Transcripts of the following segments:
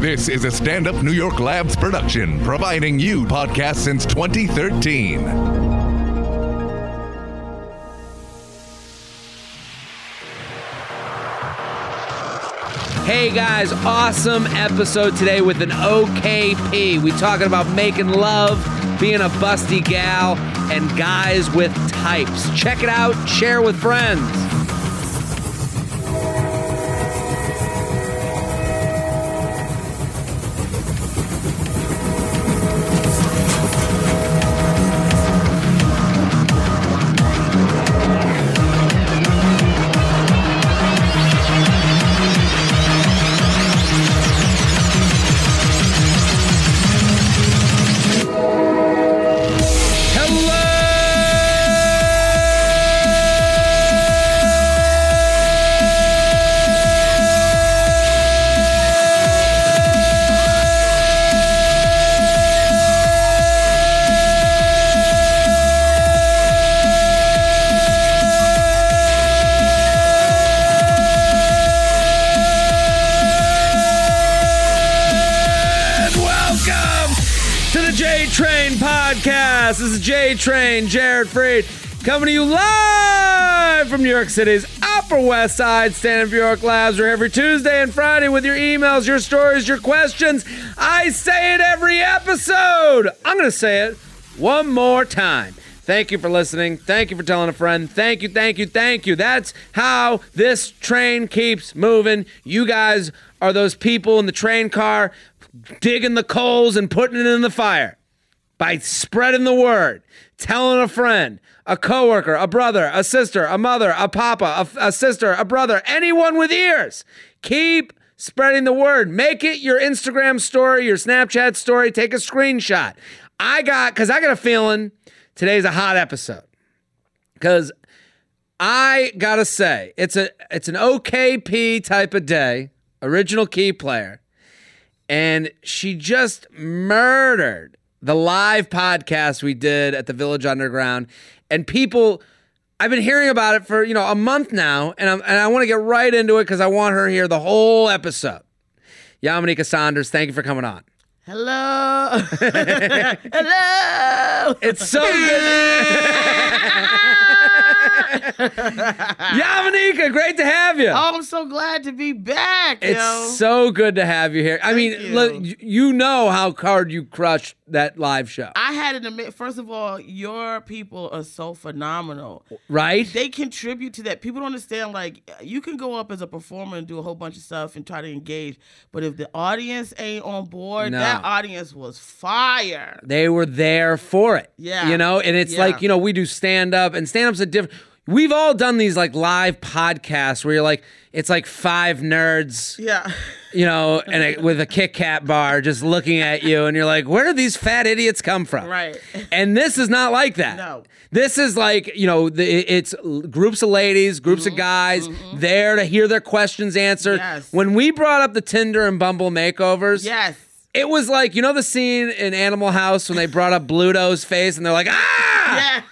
This is a Stand Up New York Labs production, providing you podcasts since 2013. Hey guys, awesome episode today with an OKP. We talking about making love, being a busty gal, and guys with types. Check it out, share with friends. Coming to you live from New York City's Upper West Side Stand Up New York Labs. We're every Tuesday and Friday with your emails, your stories, your questions. I say it every episode. I'm going to say it one more time. Thank you for listening. Thank you for telling a friend. Thank you, thank you, thank you. That's how this train keeps moving. You guys are those people in the train car digging the coals and putting it in the fire by spreading the word, telling a friend, a coworker, a brother, a sister, a mother, a papa, a, a sister, a brother, anyone with ears. Keep spreading the word. Make it your Instagram story, your Snapchat story. Take a screenshot. I got, because I got a feeling today's a hot episode. Because I gotta say, it's a it's an OKP type of day, original key player, and she just murdered the live podcast we did at the Village Underground, and people. I've been hearing about it for you know a month now, and I'm, and I want to get right into it because I want her here the whole episode. Yamaneika Saunders, thank you for coming on. Hello. Hello. It's so good. Yamaneika, great to have you. Oh, I'm so glad to be back, It's yo. so good to have you here. I mean, you. look, you know how hard you crushed that live show, I had an admit. First of all, your people are so phenomenal. right? They contribute to that. People don't understand. Like, you can go up as a performer and do a whole bunch of stuff and try to engage, but if the audience ain't on board, No. that audience was fire. They were there for it. Yeah. You know, and it's Yeah. like, you know, we do stand up and stand up's a different. We've all done these like live podcasts where you're like, it's like five nerds, Yeah. you know, and a, with a Kit Kat bar just looking at you, and you're like, where do these fat idiots come from? Right. And this is not like that. No. This is like, you know, the, it's groups of ladies, groups of guys there to hear their questions answered. Mm-hmm. Yes. When we brought up the Tinder and Bumble makeovers, Yes. it was like, you know, the scene in Animal House when they brought up Bluto's face and they're like, ah! Yeah.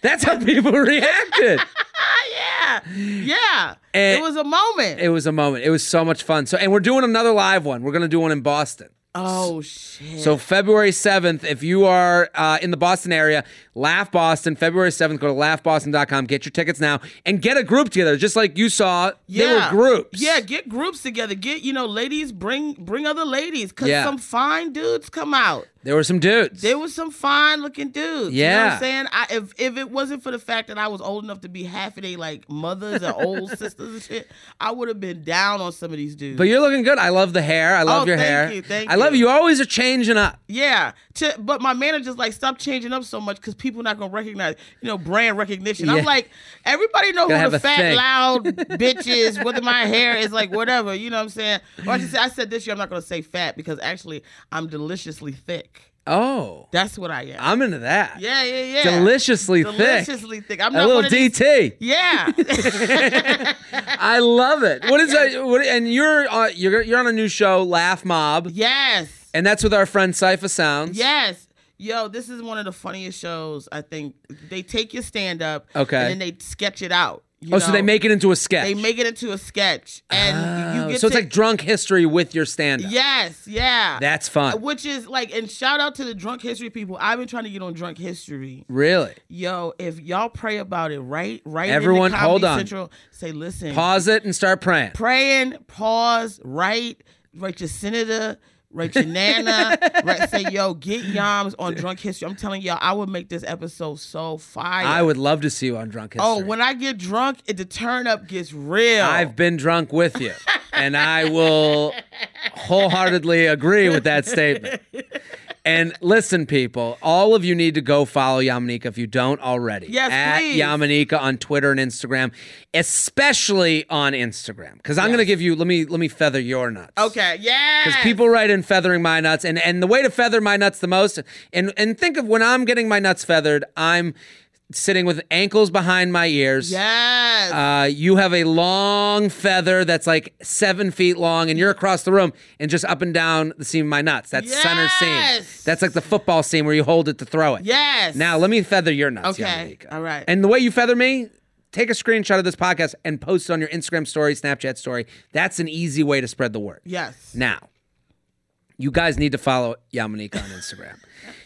That's how people reacted. yeah. Yeah. And- it was a moment. It was a moment. It was so much fun. So, and we're doing another live one. We're going to do one in Boston. oh shit. So February 7th, if you are uh, in the Boston area, Laugh Boston, February 7th, go to laughboston.com, get your tickets now, and get a group together, just like you saw. They were groups. Yeah, get groups together. Get you know, ladies bring bring other ladies because Yeah. some fine dudes come out. There were some dudes. There was some fine looking dudes. you know what Yeah. I'm saying. I, if if it wasn't for the fact that I was old enough to be half of they like mothers and old sisters and shit, I would have been down on some of these dudes. but you're looking good. I love the hair. I love Oh, your thank hair. you, thank I love you. you. You always are changing up. Yeah, to, but my manager's like, stop changing up so much because people not gonna recognize, you know, brand recognition. Yeah. I'm like, everybody know Gotta who the fat, thing. loud bitch is. Whether my hair is like whatever, you know what I'm saying? Or I, say, I said this year I'm not gonna say fat because actually I'm deliciously thick. Oh, That's what I am. I'm into that. yeah, yeah, yeah. Deliciously thick. Deliciously thick. I'm A not little of these- DT. Yeah. I love it. What is that? What, and you're uh, you're you're on a new show, Laugh Mob, yes. and that's with our friend Cipha Sounds. Yes. Yo, this is one of the funniest shows. I think they take your stand up, Okay. and then they sketch it out. You Oh, so they make it into a sketch. they make it into a sketch, and Oh, you get so it's to- like drunk history with your stand up. yes, yeah, That's fun. Uh, which is like, and shout out to the drunk history people. I've been trying to get on drunk history. Really? Yo, if y'all pray about it, right, right. Everyone, in the hold on. Central, say, listen, Pause it and start praying. praying, pause, write, write your senator, your nana, say, yo, get yams on drunk history. I'm telling y'all, I would make this episode so fire. I would love to see you on drunk oh, history. Oh, when I get drunk, it, the turn up gets real. I've been drunk with you, and I will wholeheartedly agree with that statement. And listen, people, all of you need to go follow Yamaneika if you don't already. Yes, At please. Yamaneika on Twitter and Instagram, especially on Instagram. Because I'm going to give you, let me let me feather your nuts. okay, yeah. Because people write in feathering my nuts, and, and the way to feather my nuts the most, and and think of when I'm getting my nuts feathered, I'm sitting with ankles behind my ears. Yes. Uh, you have a long feather that's like seven feet long, and you're across the room and just up and down the seam of my nuts. That's center seam. Yes. That's like the football seam where you hold it to throw it. yes. Now let me feather your nuts. Okay, all right. And the way you feather me, take a screenshot of this podcast and post it on your Instagram story, Snapchat story. That's an easy way to spread the word. Yes. Now, you guys need to follow Yamaneika on Instagram.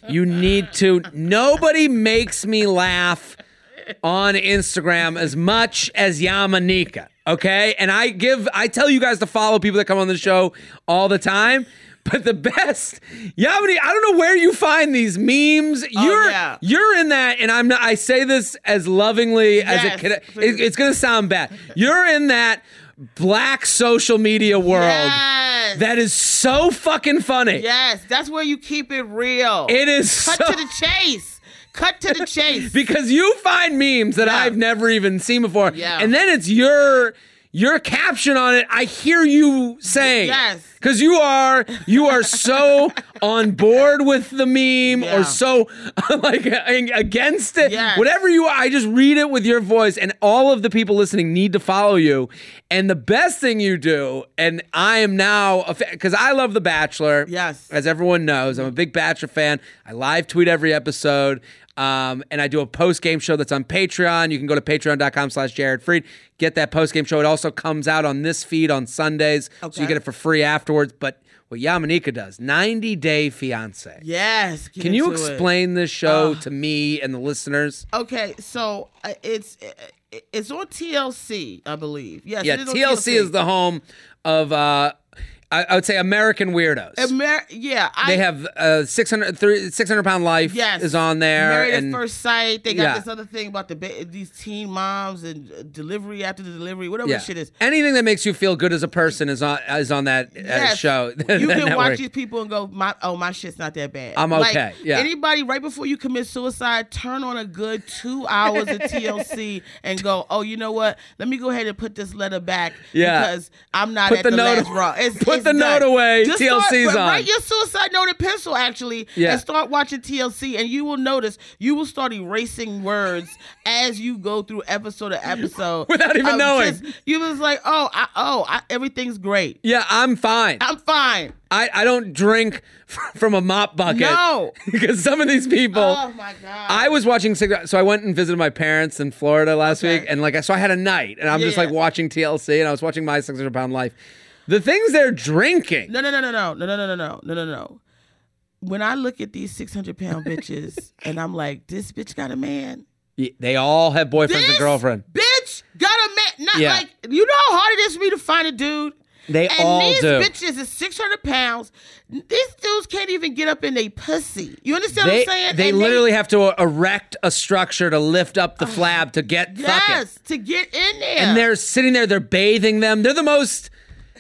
you need to. Nobody makes me laugh on Instagram as much as Yamaneika. Okay, and I give, I tell you guys to follow people that come on the show all the time. But the best, Yamini, I don't know where you find these memes. Oh, you're yeah. you're in that, and I'm not. I say this as lovingly as it Yes, can. It, it's gonna sound bad. You're in that black social media world Yes. that is so fucking funny. Yes. That's where you keep it real. It is Cut so, to the chase. Cut to the chase. because you find memes that Yeah. I've never even seen before, Yeah. and then it's your your caption on it. I hear you saying, Yes. because you are you are so on board with the meme Yeah. or so like against it. Yes. Whatever you are, I just read it with your voice, and all of the people listening need to follow you. And the best thing you do, and I am now because I love The Bachelor. Yes. as everyone knows, I'm a big Bachelor fan. I live tweet every episode. Um, and I do a post game show that's on Patreon. You can go to patreon.com slash Jared Freid. Get that post game show. It also comes out on this feed on Sundays. So you get it for free afterwards. But what Yamaneika does, 90 Day Fiance. yes. Can you into it. explain this show to me and the listeners? Okay, so uh, it's uh, it's on TLC, I believe. Yes, Yeah, on TLC is the home of, uh, I, I would say, American Weirdos. Amer- yeah, I, they have uh, 600, 600 pound Life yes is on there. Married and at first sight. They got Yeah. this other thing about the ba- these teen moms and uh, delivery after the delivery, whatever yeah. shit is. Anything that makes you feel good as a person is on is on that uh, show. you that can network. watch these people and go, my oh my shit's not that bad. I'm Like, okay, yeah. Anybody right before you commit suicide, turn on a good two hours of TLC and go, oh, you know what? Let me go ahead and put this letter back Yeah. because I'm not Put at the the, note- last row. It's, put it's the done. note away. Just TLC's start, on. Write your suicide note in pencil actually, Yeah. and start watching TLC, and you will notice you will start erasing words as you go through episode to episode Without even of knowing. just- you was like, oh, I, oh, I, everything's great. Yeah, I'm fine. I'm fine. I, I don't drink from a mop bucket. No. because some of these people. Oh my god. I was watching So I went and visited my parents in Florida last Okay. week, and like so I had a night, and I'm just Yeah. like watching TLC, and I was watching My 600 Pound Life. The things they're drinking. No, no, no, no, no, no, no, no, no, no, no, no, no. When I look at these six hundred pound bitches, and I'm like, this bitch got a man. Y- They all have boyfriends This and girlfriend. bitch got a man. Not Yeah. like you know how hard it is for me to find a dude. They and all these do. bitches is six hundred pounds. These dudes can't even get up in a pussy. You understand They, what I'm saying? they And literally have to uh, erect a structure to lift up the ah, flab to get fucking. yes to get in there. and they're sitting there, they're bathing them. They're the most.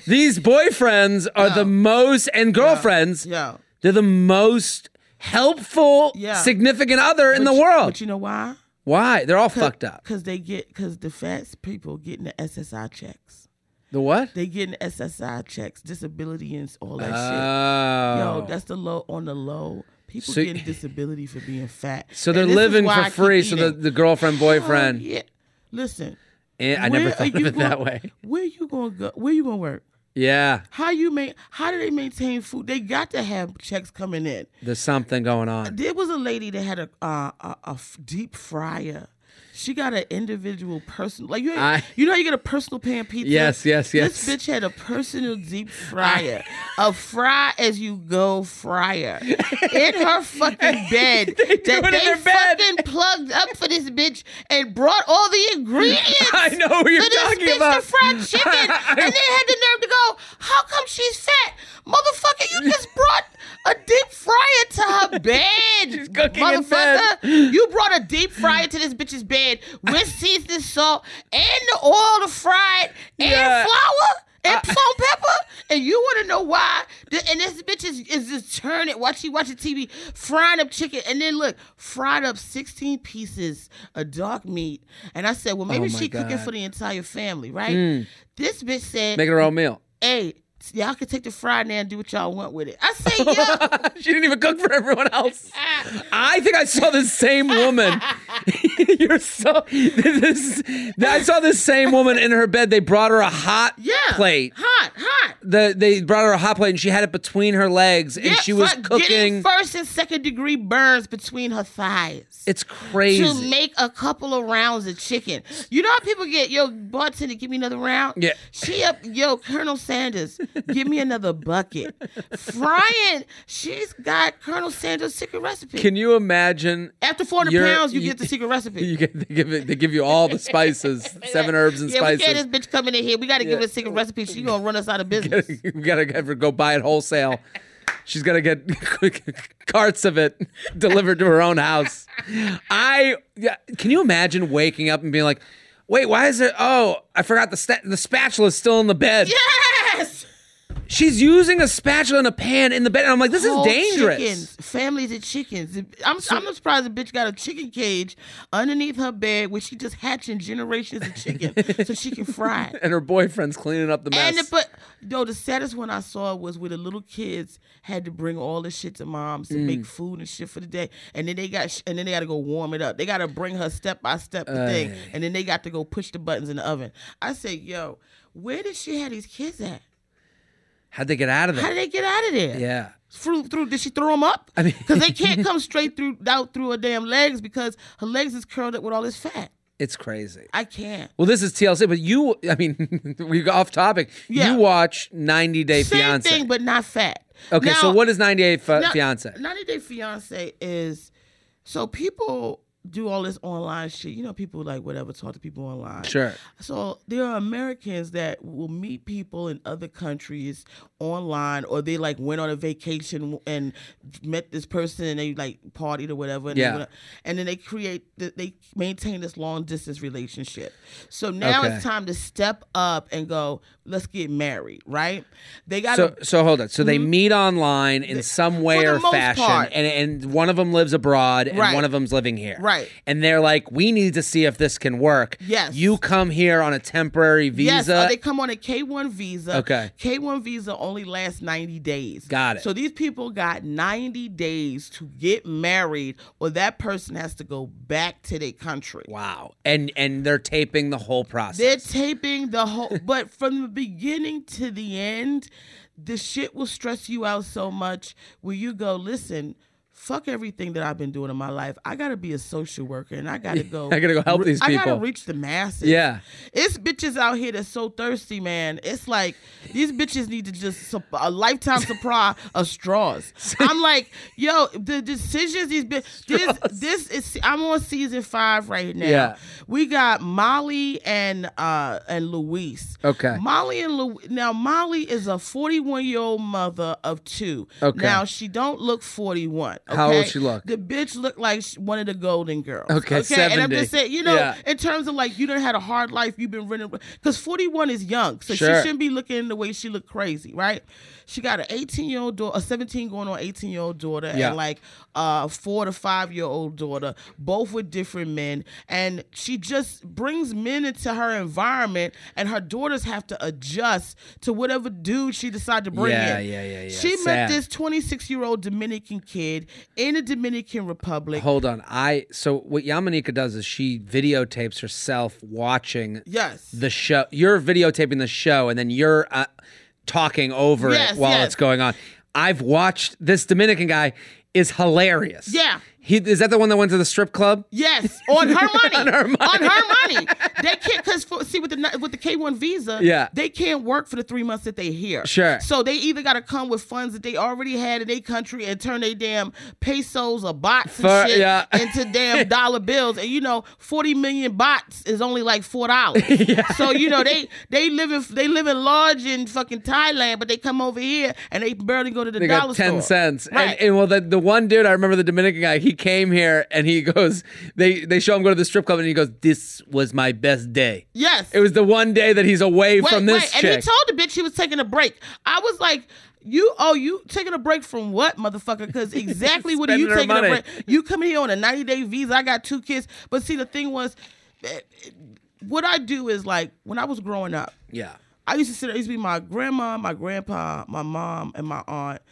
These boyfriends are the most, and girlfriends. yeah. They're the most helpful, Yeah. significant other in the you- world. But you know why? Why? They're all fucked up. Because they get because the fat people getting the SSI checks. The what? They getting SSI checks, disability and all that shit. Oh. Yo, that's the low on the low. People So- getting disability for being fat. so they're And living I for free. So the, the girlfriend, boyfriend. Oh, yeah. Listen. Eh, I never thought of it that way. Where you gonna go? Where you gonna work? Yeah. How you make? How do they maintain food? They got to have checks coming in. There's something going on. There was a lady that had a uh, a, a deep fryer. She got an individual personal, like you. I- you know, how you get a personal pan pizza. Yes, yes, yes. This bitch had a personal deep fryer, a fry as you go fryer in her fucking bed do that they their bed. fucking plugged up for this bitch and brought all the ingredients. I know who you're for this talking bitch about. to fried chicken, i and they had the nerve to go, "How come she's fat, motherfucker? You just brought a deep fryer to her bed, She's cooking in motherfucker. bed. You brought a deep fryer to this bitch's bed with seasoning salt and the oil to fry it and Yeah. flour." And salt pepper, and you want to know why? The- And this bitch is, is just turning while she watching TV, frying up chicken, and then look, fried up sixteen pieces of dark meat. And I said, well, maybe Oh she cooking God. Mm. for the entire family, right? This bitch said, Making her own meal. "Hey, y'all can take the fry now and do what y'all want with it." I say, "Yo, she didn't even cook for everyone else. I think I saw the same woman. You're so this. I saw the same woman in her bed. They brought her a hot yeah, plate. hot, hot." The they brought her a hot plate and she had it between her legs and Yeah, she was cooking. first and second degree burns between her thighs. It's crazy. to make a couple of rounds of chicken. You know how people get, yo, bartender, give me another round? Yeah. She up, yo, Colonel Sanders, give me another bucket. Frying, she's got Colonel Sanders' secret recipe. Can you imagine? After 400 pounds, you, you- get the secret recipe. You get, they give it, they give you all the spices, seven herbs and yeah, we spices. can't this bitch coming in here. We got to give her a secret recipe. She gonna run us out of business. we gotta have her go buy it wholesale. She's gonna get carts of it delivered to her own house. I yeah, can you imagine waking up and being like, "Wait, why is it? Oh, I forgot the sta- the spatula's still in the bed." yes. She's using a spatula and a pan in the bed, and I'm like, "This is dangerous." Chickens, families of chickens. I'm, I'm surprised the bitch got a chicken cage underneath her bed where she just hatching generations of chicken so she can fry it. And her boyfriend's cleaning up the mess. And the, but no, the saddest one I saw was where the little kids had to bring all the shit to moms to Mm. make food and shit for the day, and then they got and then they got to go warm it up. They got to bring her step by step the thing, and then they got to go push the buttons in the oven. I say, yo, where did she have these kids at? How'd they get out of there? How did they get out of there? Yeah. Through, through, did she throw them up? I mean- because they can't come straight through out through her damn legs because her legs is curled up with all this fat. It's crazy. I can't. Well, this is TLC, but you, I mean, we off topic. Yeah. You watch 90 Day Same Fiance. thing, but not fat. okay, so what is 90 Day Fi- Now, Fiance? 90 Day Fiance is so people do all this online shit. You know, people like whatever talk to people online. Sure. So there are Americans that will meet people in other countries online, or they like went on a vacation and met this person and they like partied or whatever. And Yeah. went- and then they create, they maintain this long distance relationship. So now Okay. it's time to step up and go. Let's get married, right? They got So, so hold on. So they meet online in some way Mm-hmm. or fashion, part. and and one of them lives abroad, and Right. one of them's living here. Right. And they're like, we need to see if this can work. Yes. You come here on a temporary visa. Yes, uh, they come on a K one visa. Okay. K one visa only lasts ninety days. Got it. So these people got ninety days to get married, or that person has to go back to their country. wow. And and they're taping the whole process. They're taping the whole, but from the beginning to the end, the shit will stress you out so much where you go, listen, fuck everything that I've been doing in my life. I gotta be a social worker and I gotta go. I gotta go help these people. I gotta reach the masses. Yeah. It's bitches out here that's so thirsty, man. It's like these bitches need to just a lifetime supply of straws. I'm like, yo, the decisions these bitches. This, this is. I'm on season five right now. Yeah. We got Molly and uh and Luis. Okay. Molly and Lu- now Molly is a 41 year old mother of two. Okay. Now she don't look 41. How old she look? The bitch looked like one of the Golden Girls. Okay, And I'm just saying, you know, Yeah. in terms of like you done had a hard life, you've been running because 41 is young, so Sure. she shouldn't be looking the way she looked crazy, right? She got an 18 year old daughter, a 17 going on 18 year old daughter, Yeah. and like a four to five year old daughter, both with different men, and she just brings men into her environment, and her daughters have to adjust to whatever dude she decided to bring Yeah, in. yeah, yeah, yeah. She Sad. met this 26 year old Dominican kid in the Dominican Republic. Hold on. I so what Yamaneika does is she videotapes herself watching Yes. the show. You're videotaping the show, and then you're uh, talking over Yes, it while yes. it's going on. I've watched this Dominican guy. is hilarious. Yeah. He is that the one that went to the strip club? Yes, on her money. On her money. On her money. They can't because see with the with the K one visa, Yeah. they can't work for the three months that they here. Sure. So they either got to come with funds that they already had in their country and turn their damn pesos or bots and shit yeah. into damn dollar bills. And you know, forty million bots is only like four dollars. So you know they they live in they live in large in fucking Thailand, but they come over here and they barely go to the They dollar got ten store. cents. Right. And, and well, the, the one dude I remember, the Dominican guy, he came here and he goes, they they show him go to the strip club and he goes, "This was my best day." yes. It was the one day that he's away wait, from this wait. chick. And he told the bitch he was taking a break. I was like, you, oh, you taking a break from what, motherfucker? Because exactly what are you taking a break? You coming here on a 90 day visa. I got two kids. But see, the thing was, what I do is like, when I was growing up, yeah. I used to sit there, it used to be my grandma, my grandpa, my mom, and my aunt.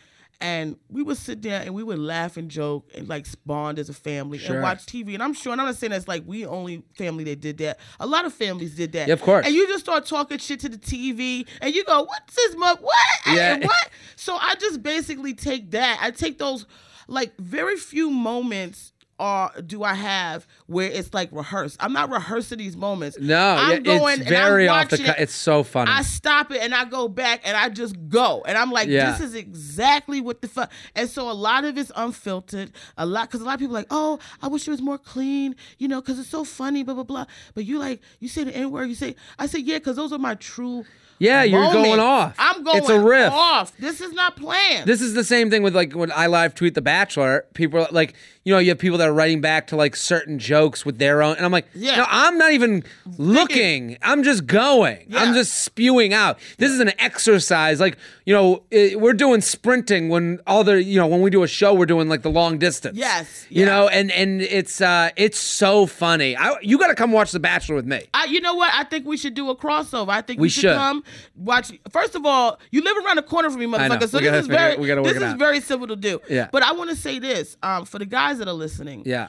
And we would sit there and we would laugh and joke and like bond as a family Sure. and watch TV. And I'm sure, and I'm not saying that's like we only family that did that. A lot of families did that. Yeah, of course. And you just start talking shit to the TV and you go, What's this mug? What? Yeah. And what? So I just basically take that. I take those like very few moments are do I have where it's like rehearsed. I'm not rehearsing these moments. No, I'm yeah, going it's very off the cut. it. It's so funny. I stop it and I go back and I just go and I'm like, Yeah. this is exactly what the fuck. And so a lot of it's unfiltered. A lot because a lot of people are like, oh, I wish it was more clean, you know, because it's so funny, blah blah blah. But you like, you say the n word, you say, I say yeah, because those are my true. Yeah, you're going off. I'm going It's a riff. off. This is not planned. This is the same thing with like when I live tweet The Bachelor. People are like, you know, you have people that are writing back to like certain jokes with their own, and I'm like, Yeah. no, I'm not even looking. I'm just going. I'm just spewing out. This is an exercise. Like, you know, it, we're doing sprinting when all the, you know, when we do a show, we're doing like the long distance. Yes, You know, and and it's uh it's so funny. I, you got to come watch The Bachelor with me. I, you know what? I think we should do a crossover. I think We we, should, should. come watch. First of all, you live around the corner from me, motherfucker. So We this gotta is very, we gotta work this is out. very simple to do. Yeah. But I want to say this um, for the guys that are listening. Yeah.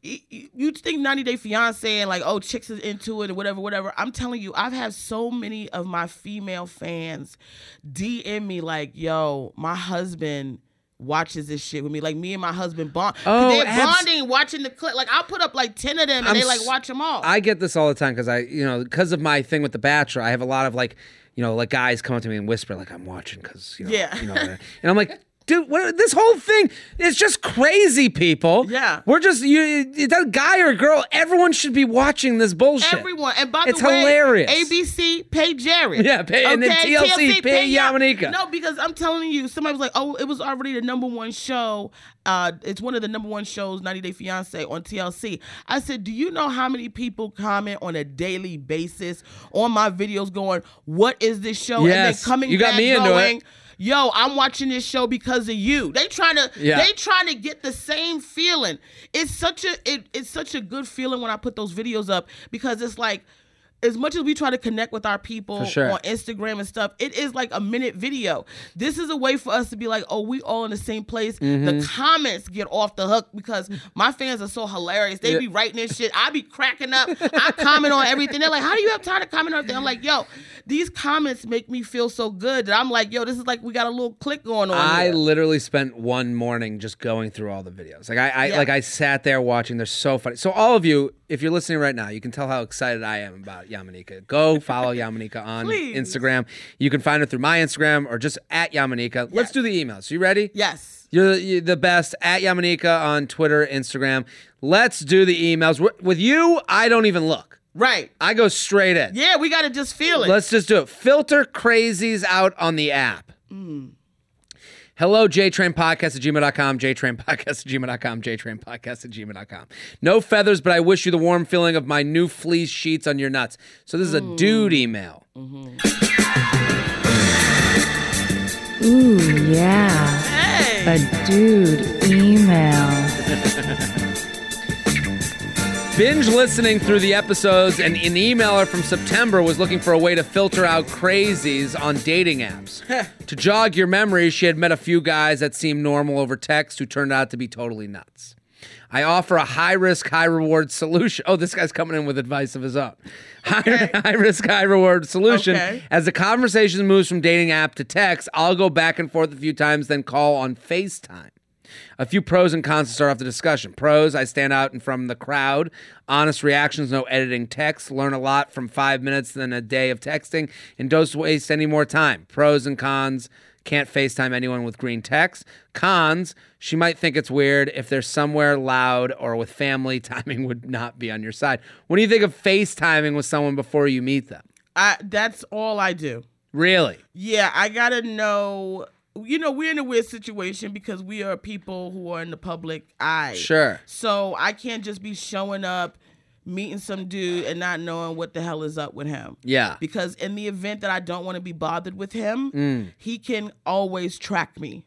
You think 90 Day Fiance and like, oh, chicks is into it or whatever, whatever. I'm telling you, I've had so many of my female fans DM me like, yo, my husband watches this shit with me. Like me and my husband bond. Oh, they're abs- bonding, watching the clip. Like I'll put up like 10 of them and I'm they like watch them all. I get this all the time because I, you know, because of my thing with The Bachelor, I have a lot of like, you know, like guys come up to me and whisper like I'm watching because you know, Yeah. you know, and I'm like. Dude, what, this whole thing is just crazy, people. Yeah. we're just you. Doesn't guy or girl. Everyone should be watching this bullshit. Everyone. And by It's the way, hilarious. ABC pay Jared. Yeah, pay- and then TLC pay Ya- Yamaneika. No, because I'm telling you, somebody was like, "Oh, it was already the number one show. Uh, it's one of the number one shows, 90 Day Fiance on TLC." I said, "Do you know how many people comment on a daily basis on my videos, going, "What is this show?" Yes. and then coming You got back me into it. Yo, I'm watching this show because of you. They trying to Yeah. they trying to get the same feeling. It's such a it, it's such a good feeling when I put those videos up because it's like as much as we try to connect with our people sure. on Instagram and stuff, it is like a minute video. This is a way for us to be like, oh, we all in the same place. Mm-hmm. The comments get off the hook because my fans are so hilarious. They Yeah. be writing this shit. I be cracking up. I comment on everything. They're like, how do you have time to comment on everything? I'm like, yo, these comments make me feel so good that I'm like, yo, this is like we got a little click going on. I here. literally spent one morning just going through all the videos. Like I, I Yeah. like I sat there watching. They're so funny. So all of you, if you're listening right now, you can tell how excited I am about Yamaneika. Go follow Yamaneika on Please. Instagram. You can find her through my Instagram or just at Yamaneika. Let's do the emails. You ready? Yes. You're the, you're the best at Yamaneika on Twitter, Instagram. Let's do the emails. With you, I don't even look. Right. I go straight in. Yeah, we gotta just feel it. Let's just do it. Filter crazies out on the app. Mm. Hello, JTrain Podcast at gmail.com, JTrain Podcast at gmail.com, JTrain Podcast at gmail.com. No feathers, but I wish you the warm feeling of my new fleece sheets on your nuts. So this is a dude mm. email. Mm-hmm. Ooh, yeah. hey. A dude email. Binge listening through the episodes, and an emailer from September was looking for a way to filter out crazies on dating apps. to jog your memory, she had met a few guys that seemed normal over text who turned out to be totally nuts. I offer a high risk, high reward solution. Oh, this guy's coming in with advice of his own. High, high risk, high reward solution. Okay. As the conversation moves from dating app to text, I'll go back and forth a few times, then call on FaceTime. A few pros and cons to start off the discussion. Pros, I stand out and from the crowd. Honest reactions, no editing text. Learn a lot from five minutes than a day of texting, and don't waste any more time. Pros and cons. Can't FaceTime anyone with green text. Cons, she might think it's weird if they're somewhere loud or with family, timing would not be on your side. What do you think of FaceTiming with someone before you meet them? I that's all I do. Really? Yeah, I gotta know. You know, we're in a weird situation because we are people who are in the public eye. Sure. So I can't just be showing up, meeting some dude, and not knowing what the hell is up with him. Yeah. Because in the event that I don't want to be bothered with him, Mm. he can always track me.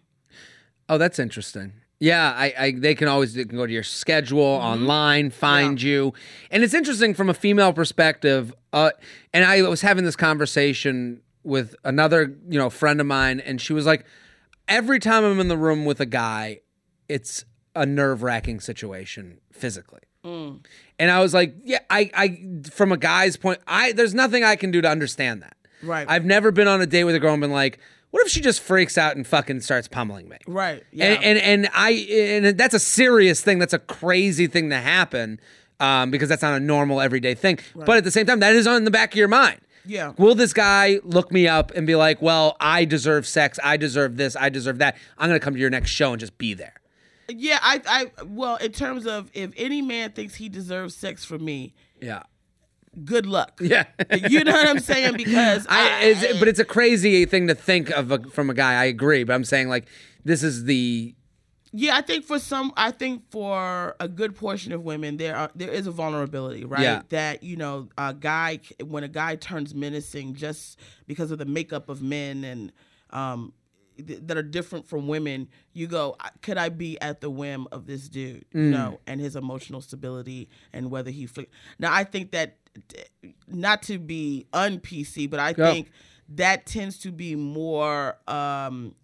Oh, that's interesting. Yeah, I, I they can always they can go to your schedule online, find you, and it's interesting from a female perspective. Uh, and I was having this conversation with another you know friend of mine, and she was like, every time I'm in the room with a guy, it's a nerve wracking situation physically. And I was like, yeah, I, I, from a guy's point, I, there's nothing I can do to understand that. Right. I've never been on a date with a girl and been like, what if she just freaks out and fucking starts pummeling me? Right. Yeah. And, and and I and that's a serious thing. That's a crazy thing to happen um, because that's not a normal everyday thing. But at the same time, that is on the back of your mind. Yeah. Will this guy look me up and be like, "Well, I deserve sex. I deserve this. I deserve that. I'm gonna come to your next show and just be there." yeah, I, I, well, in terms of if any man thinks he deserves sex from me, Yeah. good luck. Yeah. You know what I'm saying? Because I, it's, but it's a crazy thing to think of a, from a guy. I agree, but I'm saying like this is the Yeah, I think for some, I think for a good portion of women, there are there is a vulnerability, right? Yeah. That you know, a guy when a guy turns menacing just because of the makeup of men and um th- that are different from women, you go, could I be at the whim of this dude, you know, and his emotional stability and whether he. Fl- now, I think that not to be un PC, but I Go. think that tends to be more. um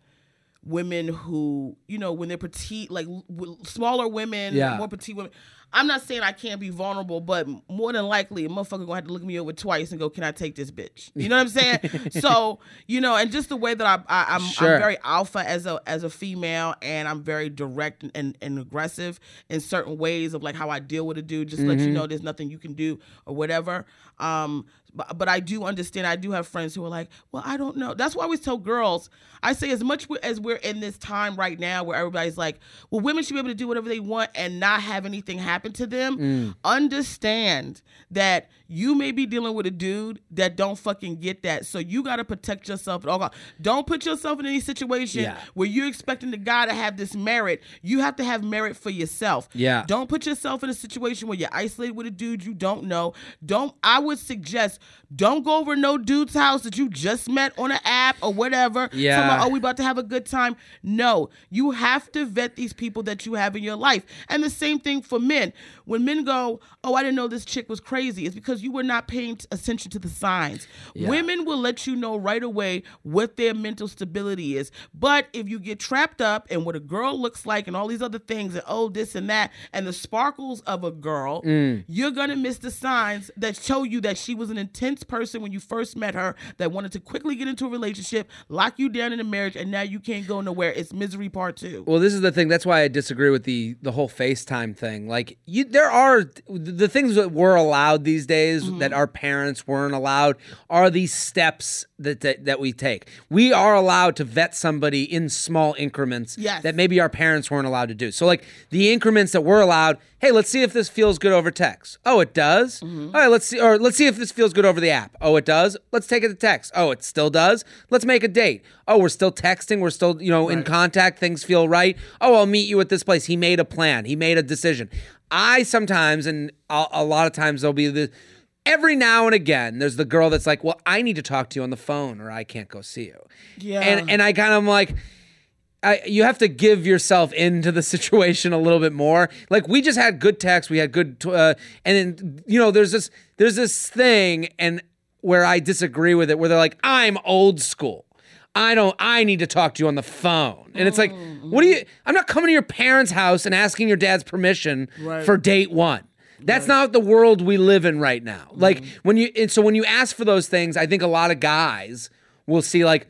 women who you know when they're petite like w- smaller women Yeah. more petite women. I'm not saying i can't be vulnerable but more than likely a motherfucker gonna have to look me over twice and go can i take this bitch? You know what i'm saying? So you know and just the way that I, I i'm Sure. i'm very alpha as a as a female and i'm very direct and, and, and aggressive in certain ways of like how i deal with a dude just let you know there's nothing you can do or whatever. Um but, but I do understand. I do have friends who are like, well, I don't know. That's why I always tell girls. I say as much as we're in this time right now where everybody's like, well, women should be able to do whatever they want and not have anything happen to them. Mm. Understand that you may be dealing with a dude that don't fucking get that. So you got to protect yourself at all costs. Don't put yourself in any situation Yeah. where you're expecting the guy to have this merit. You have to have merit for yourself. Yeah. Don't put yourself in a situation where you're isolated with a dude you don't know. Don't I would suggest don't go over no dude's house that you just met on an app or whatever. Yeah. Talking about, oh, we about to have a good time. No. You have to vet these people that you have in your life. And the same thing for men. When men go, Oh, I didn't know this chick was crazy, it's because you were not paying attention to the signs. Women will let you know right away what their mental stability is. But if you get trapped up in what a girl looks like and all these other things and oh this and that and the sparkles of a girl, mm. you're gonna miss the signs that show you that she was an intense person when you first met her that wanted to quickly get into a relationship, lock you down in a marriage, and now you can't go nowhere. It's misery part two. Well, this is the thing. That's why I disagree with the the whole FaceTime thing. Like, you, there are the things that we're allowed these days Mm-hmm. that our parents weren't allowed are these steps that, that that we take. We are allowed to vet somebody in small increments Yes. that maybe our parents weren't allowed to do. So, like the increments that we're allowed. Hey, let's see if this feels good over text. Oh, it does. Mm-hmm. All right, let's see. Or let's see if this feels good over the app. Oh, it does. Let's take it to text. Oh, it still does. Let's make a date. Oh, we're still texting. We're still, you know, in contact. Things feel right. Oh, I'll meet you at this place. He made a plan. He made a decision. I sometimes, and a, a lot of times, there'll be the. Every now and again, there's the girl that's like, "Well, I need to talk to you on the phone, or I can't go see you." Yeah. And and I kind of am like, I, you have to give yourself into the situation a little bit more. Like we just had good text, we had good, t- uh, and then you know, there's this, there's this thing, and where I disagree with it, where they're like, I'm old school. I don't. I need to talk to you on the phone, and it's like, what do you? I'm not coming to your parents' house and asking your dad's permission Right. for date one. That's not the world we live in right now. Like when you, and so when you ask for those things, I think a lot of guys will see like,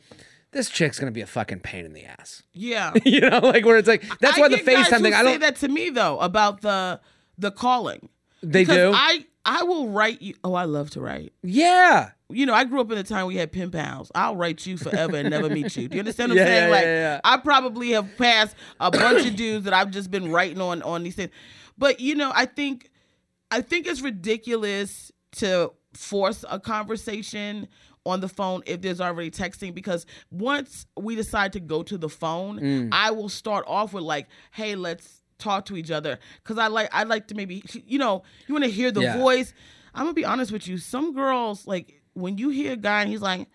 this chick's gonna be a fucking pain in the ass. Yeah. you know, like where it's like that's I why the FaceTime thing. I don't. Say that to me though about the the calling. They Because do. I I will write you. Oh, I love to write. yeah. You know, I grew up in a time we had pen pals. I'll write you forever and never meet you. Do you understand what Yeah, I'm saying? yeah, like, yeah. I probably have passed a bunch of dudes that I've just been writing on on these things. But you know, I think I think it's ridiculous to force a conversation on the phone if there's already texting because once we decide to go to the phone, Mm. I will start off with like, "Hey, let's talk to each other." Cuz I like I like to maybe you know, you want to hear the Yeah. voice. I'm going to be honest with you. Some girls like when you hear a guy and he's like,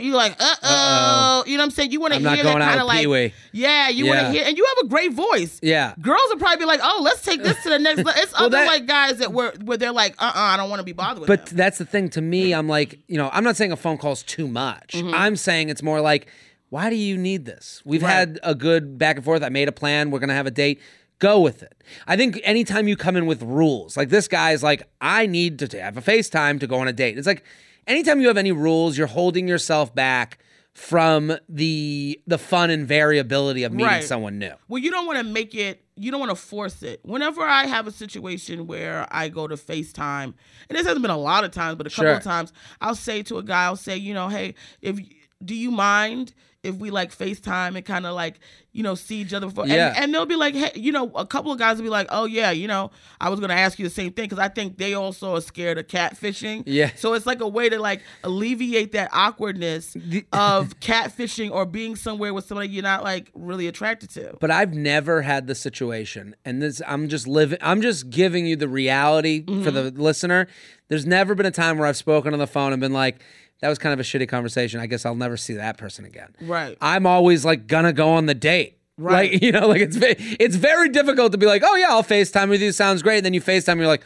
you're like, uh oh, you know what I'm saying? You want to hear going that kind of like, Pee-wee. yeah, you want to hear, and you have a great voice. Yeah. Girls will probably be like, "Oh, let's take this to the next." level. It's Well, other that- like guys that were where they're like, "Uh, uh I don't want to be bothered with But them." that's the thing to me. I'm like, you know, I'm not saying a phone call's too much. Mm-hmm. I'm saying it's more like, why do you need this? We've Right. had a good back and forth. I made a plan. We're gonna have a date. Go with it. I think anytime you come in with rules, like this guy's like, I need to have a FaceTime to go on a date. It's like anytime you have any rules, you're holding yourself back from the the fun and variability of meeting Right. someone new. Well, you don't want to make it. You don't want to force it. Whenever I have a situation where I go to FaceTime, and this hasn't been a lot of times, but a couple Sure. of times, I'll say to a guy, I'll say, you know, hey, if do you mind if we like FaceTime and kind of like, you know, see each other before? and- Yeah. And, they'll be like, hey, you know, a couple of guys will be like, oh yeah, you know, I was gonna ask you the same thing because I think they also are scared of catfishing. Yeah. So it's like a way to like alleviate that awkwardness of catfishing or being somewhere with somebody you're not like really attracted to. but I've never had the situation, and this I'm just living. I'm just giving you the reality for the Mm-hmm. listener. There's never been a time where I've spoken on the phone and been like, "That was kind of a shitty conversation. I guess I'll never see that person again." Right. I'm always like gonna go on the date. Right. Like you know, like it's it's very difficult to be like, "Oh yeah, I'll Facetime with you. Sounds great." And then you Facetime, and you're like.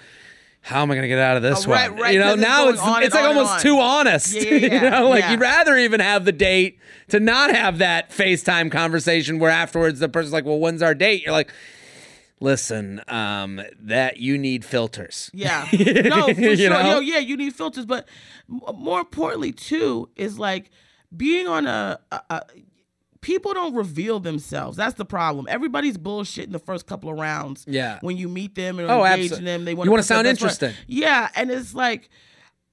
How am I to get out of this Oh, right, one? right, you know, it's now it's it's like almost on. too honest. Yeah, yeah, you know, like yeah. you'd rather even have the date to not have that FaceTime conversation where afterwards the person's like, "Well, when's our date?" You're like, "Listen, um, that you need filters." Yeah. No, for sure. know? Yo, yeah, you need filters, but more importantly too is like being on a, a, a people don't reveal themselves. That's the problem. Everybody's bullshit in the first couple of rounds. Yeah. When you meet them and Oh, engage abso- in them, they want You wanna sound interesting. Yeah, and it's like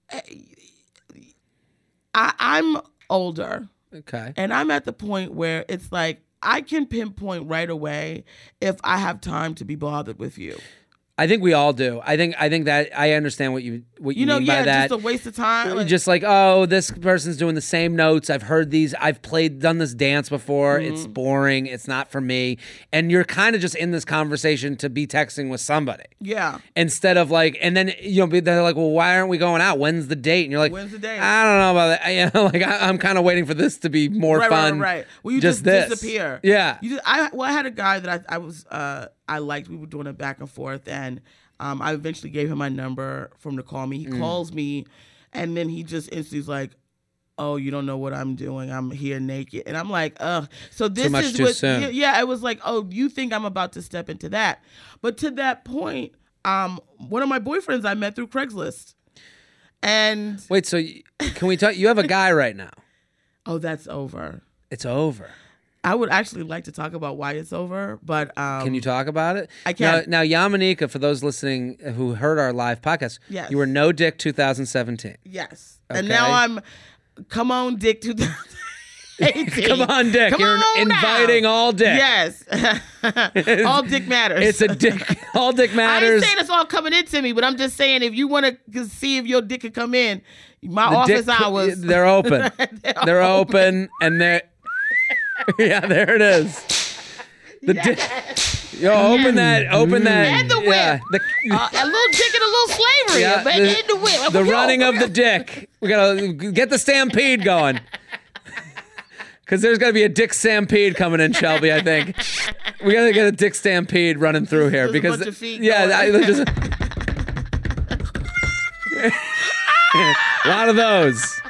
eh, I, I'm older. Okay. And I'm at the point where it's like I can pinpoint right away if I have time to be bothered with you. I think we all do. I think I think that I understand what you what you, You know, mean yeah, by that. just a waste of time. Like- just like oh this person's doing the same notes i've heard these i've played done this dance before it's Mm-hmm. boring it's not for me and you're kind of just in this conversation to be texting with somebody yeah. instead of like and then you know they're like well why aren't we going out when's the date and you're like When's the date? i don't know about that you know like I, i'm kind of waiting for this to be more right, right, fun right, right. Well, you just just, disappear. yeah You just, I well, I had a guy that I, I was uh I liked. We were doing it back and forth, and um I eventually gave him my number for him to call me. He Mm. calls me, and then he just instantly's like. Oh, you don't know what I'm doing. I'm here naked, and I'm like, ugh. So this is too what, soon. yeah, yeah. It was like, oh, you think I'm about to step into that? But to that point, um, one of my boyfriends I met through Craigslist, and wait so can we talk you have a guy right now oh, that's over. it's over I would actually like to talk about why it's over, but um, Can you talk about it? I can. Now, now Yamaneika, for those listening who heard our live podcast, Yes. you were no dick 2017. Yes. And now I'm, come on, Dick 2018. Come on, Dick. Come You're on now. inviting all dick. Yes. all Dick matters. It's a dick. All dick matters. I matters. saying it's all coming into me, but I'm just saying if you want to see if your dick can come in, my The office dick- hours. They're open. They're they're open, and they're. yeah, there it is. The dick. Yo, open that. Open that. And the whip. Yeah, the, Uh, a little dick and a little slavery, Yeah, the- in the whip. the Yo, running of the dick. We gotta get the stampede going. Cause there's gotta be a dick stampede coming in, Shelby. I think we gotta get a dick stampede running through here There's because bunch of feet yeah. I, just- a lot of those.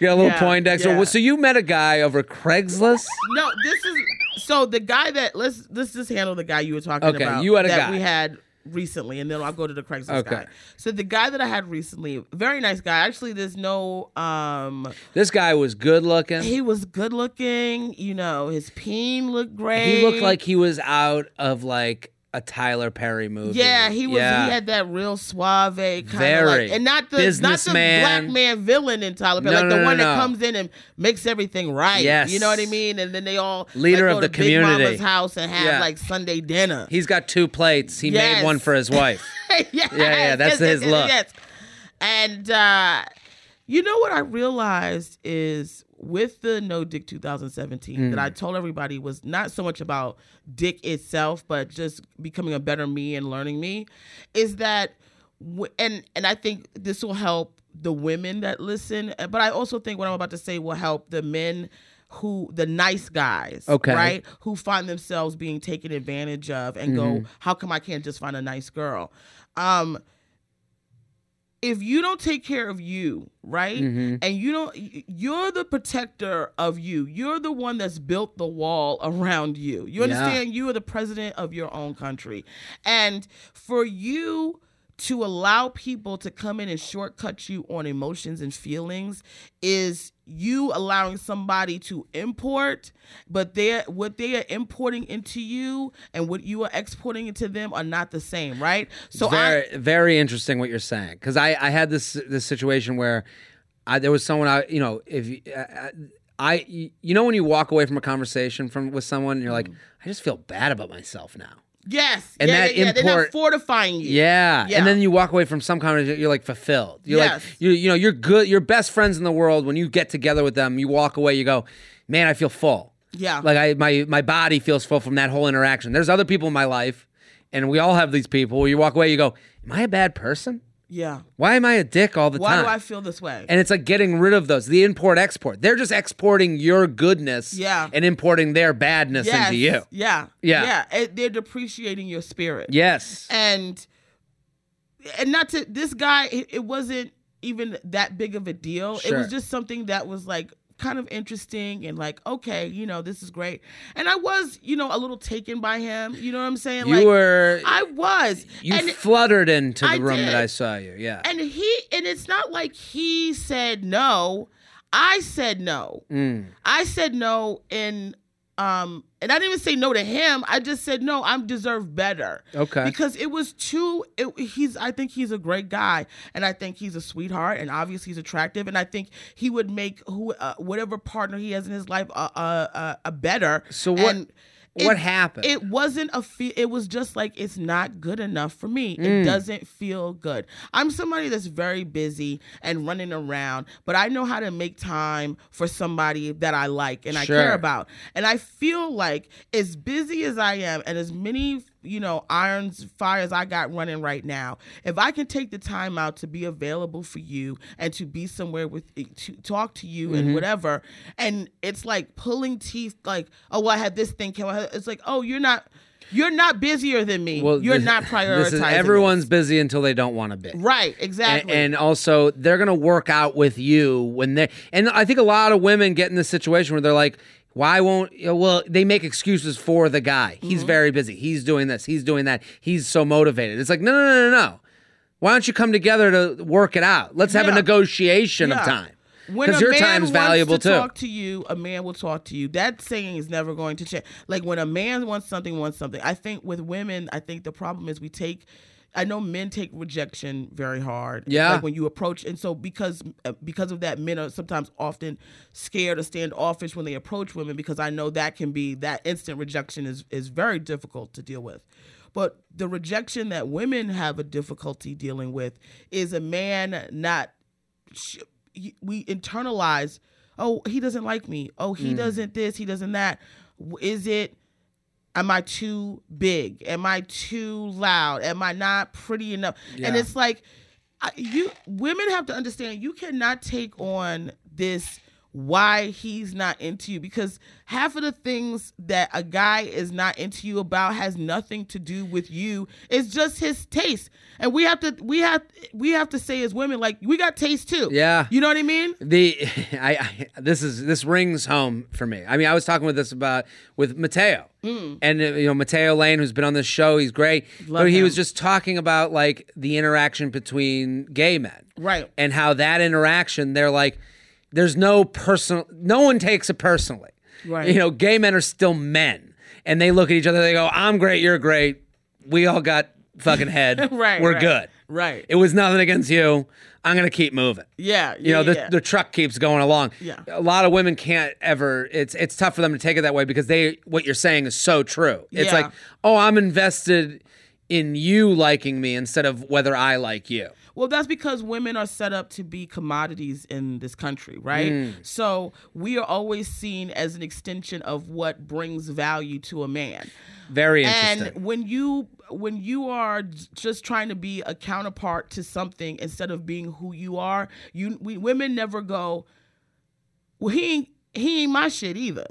You got a little Yeah, Poindexter. yeah. So you met a guy over Craigslist? No, this is so the guy that let's let's just handle the guy you were talking Okay, about. you had a that guy. we had recently, and then I'll go to the Craigslist Okay. guy. So the guy that I had recently, very nice guy. Actually, there's no um This guy was good looking. he was good looking, you know, his peen looked great. He looked like he was out of like a Tyler Perry movie. Yeah, he was. Yeah. He had that real suave kind of like, and not the not the black man villain in Tyler Perry, No, like no, the no, one that comes in and makes everything right. Yes. you know what I mean. And then they all Leader like, of the to Big community. Mama's house and have Yeah. like Sunday dinner. He's got two plates. He Yes. made one for his wife. yes, Yeah, yeah, that's yes, his yes, look. Yes. And uh, you know what I realized is with the No Dick 2017 Mm. that I told everybody was not so much about dick itself, but just becoming a better me and learning me, is that, w- and and I think this will help the women that listen, uh, but I also think what I'm about to say will help the men who the nice guys Okay. right who find themselves being taken advantage of and Mm-hmm. go how come i can't just find a nice girl um if you don't take care of you right? Mm-hmm. and you don't you're the protector of you. You're the one that's built the wall around you. You Yeah. understand? You are the president of your own country. And for you to allow people to come in and shortcut you on emotions and feelings is you allowing somebody to import but they're what they are importing into you and what you are exporting into them are not the same right? So I, very, very interesting what you're saying because I, I had this this situation where I, there was someone I you know if you, uh, I you know when you walk away from a conversation from with someone and you're like I just feel bad about myself now yes And yeah, that yeah, yeah. they're not import- fortifying you yeah. Yeah. and then you walk away from some conversation you're like fulfilled you're Yes. like you you know you're good you're best friends in the world when you get together with them you walk away you go man I feel full Yeah. like I my my body feels full from that whole interaction there's other people in my life and we all have these people where you walk away you go am I a bad person yeah why am I a dick all the why time? Why do i feel this way and it's like getting rid of those. The import export. They're just exporting your goodness Yeah. and importing their badness yes. into you. yeah Yeah. yeah It- they're depreciating your spirit Yes. and and not to this guy it, it wasn't even that big of a deal it was just something that was like kind of interesting and like okay you know this is great and i was you know a little taken by him you know what i'm saying You like were i was you and fluttered into the I room that. I saw you. Yeah. and he and it's not like he said no i said no Mm. I said no in um and I didn't even say no to him. I just said no, I deserve better. Okay. Because it was too it, he's I think he's a great guy and I think he's a sweetheart and obviously he's attractive and I think he would make who uh, whatever partner he has in his life a a, a, a better. So what- And what happened? It wasn't a fe- it was just like it's not good enough for me. Mm. It doesn't feel good. I'm somebody that's very busy and running around, but I know how to make time for somebody that I like and I care about. And I feel like as busy as I am and as many you know irons fires I got running right now, if I can take the time out to be available for you and to be somewhere with to talk to you Mm-hmm. and whatever, and it's like pulling teeth, like oh well, I had this thing, can I? It's like oh you're not. You're not busier than me. Well, you're this- not prioritizing. Is, everyone's busy until they don't want to be. right, And, exactly. and also, they're gonna work out with you when they. And I think a lot of women get in this situation where they're like, "Why won't?" you know, Well, they make excuses for the guy. Mm-hmm. He's very busy. He's doing this. He's doing that. He's so motivated. It's like, no, no, no, no, no. Why don't you come together to work it out? Let's have a Yeah. negotiation of time because your time is valuable to too. talk to you, a man will talk to you. That saying is never going to change. Like when a man wants something, wants something. I think with women, I think the problem is we take. I know men take rejection very hard. Yeah. like when you approach, and so because uh, because of that, men are sometimes often scared or standoffish when they approach women because I know that can be that instant rejection is is very difficult to deal with. But the rejection that women have a difficulty dealing with is a man not we internalize oh he doesn't like me oh Mm. he doesn't this he doesn't that. Is it am i too big? Am i too loud? Am i not pretty enough? And it's like you women have to understand you cannot take on this why he's not into you because half of the things that a guy is not into you about has nothing to do with you it's just his taste and we have to we have we have to say as women like we got taste too Yeah. you know what i mean the I, I this is this rings home for me. I mean, I was talking with this about with Mateo, and uh, you know Mateo Lane, who's been on this show. He's great, Love but he him. was just talking about like the interaction between gay men, Right. And how that interaction, they're like, there's no personal, no one takes it personally, Right. You know, gay men are still men, and they look at each other. They go, "I'm great, you're great. We all got fucking head. Right, We're right, good. right. It was nothing against you. I'm gonna keep moving." yeah you know the, yeah. the truck keeps going along Yeah. a lot of women can't ever it's it's tough for them to take it that way because they what you're saying is so true it's Yeah. like oh i'm invested in you liking me instead of whether i like you Well, that's because women are set up to be commodities in this country, right? Hmm. So we are always seen as an extension of what brings value to a man. very interesting And when you when you are just trying to be a counterpart to something instead of being who you are, you we, women never go, well, he ain't he ain't my shit either.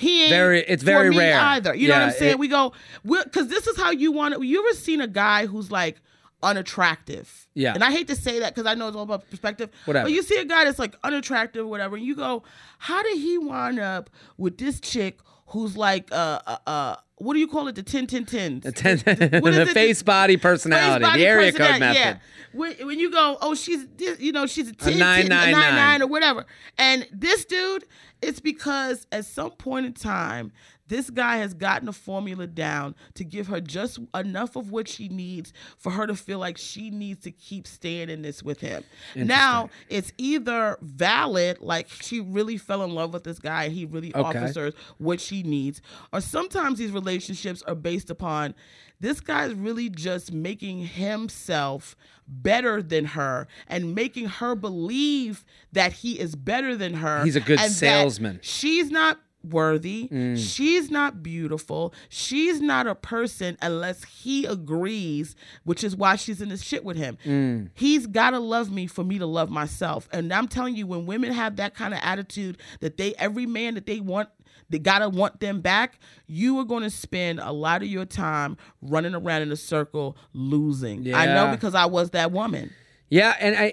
He ain't Very- it's very rare. either. You know what I'm saying? it- we go because this is how you want it. You ever seen a guy who's like unattractive? Yeah. And I hate to say that because I know it's all about perspective. Whatever. But you see a guy that's like unattractive, whatever, and you go, how did he wind up with this chick who's like uh uh, uh what do you call it? The ten ten tens. the, ten, What is the it? face body personality Face body the area code personality, method Yeah. When, when you go, oh, she's you know she's a 10, 10, 999. 99 or whatever, and this dude, it's because at some point in time. This guy has gotten a formula down to give her just enough of what she needs for her to feel like she needs to keep staying in this with him. Now, it's either valid, like she really fell in love with this guy and he really Okay. offers her what she needs, or sometimes these relationships are based upon this guy's really just making himself better than her and making her believe that he is better than her. He's a good salesman. She's not worthy. Mm. She's not beautiful. She's not a person unless he agrees, which is why she's in this shit with him. Mm. He's got to love me for me to love myself. And I'm telling you, when women have that kind of attitude that they, every man that they want, they gotta want them back. You are going to spend a lot of your time running around in a circle, losing. I know because I was that woman. Yeah, and I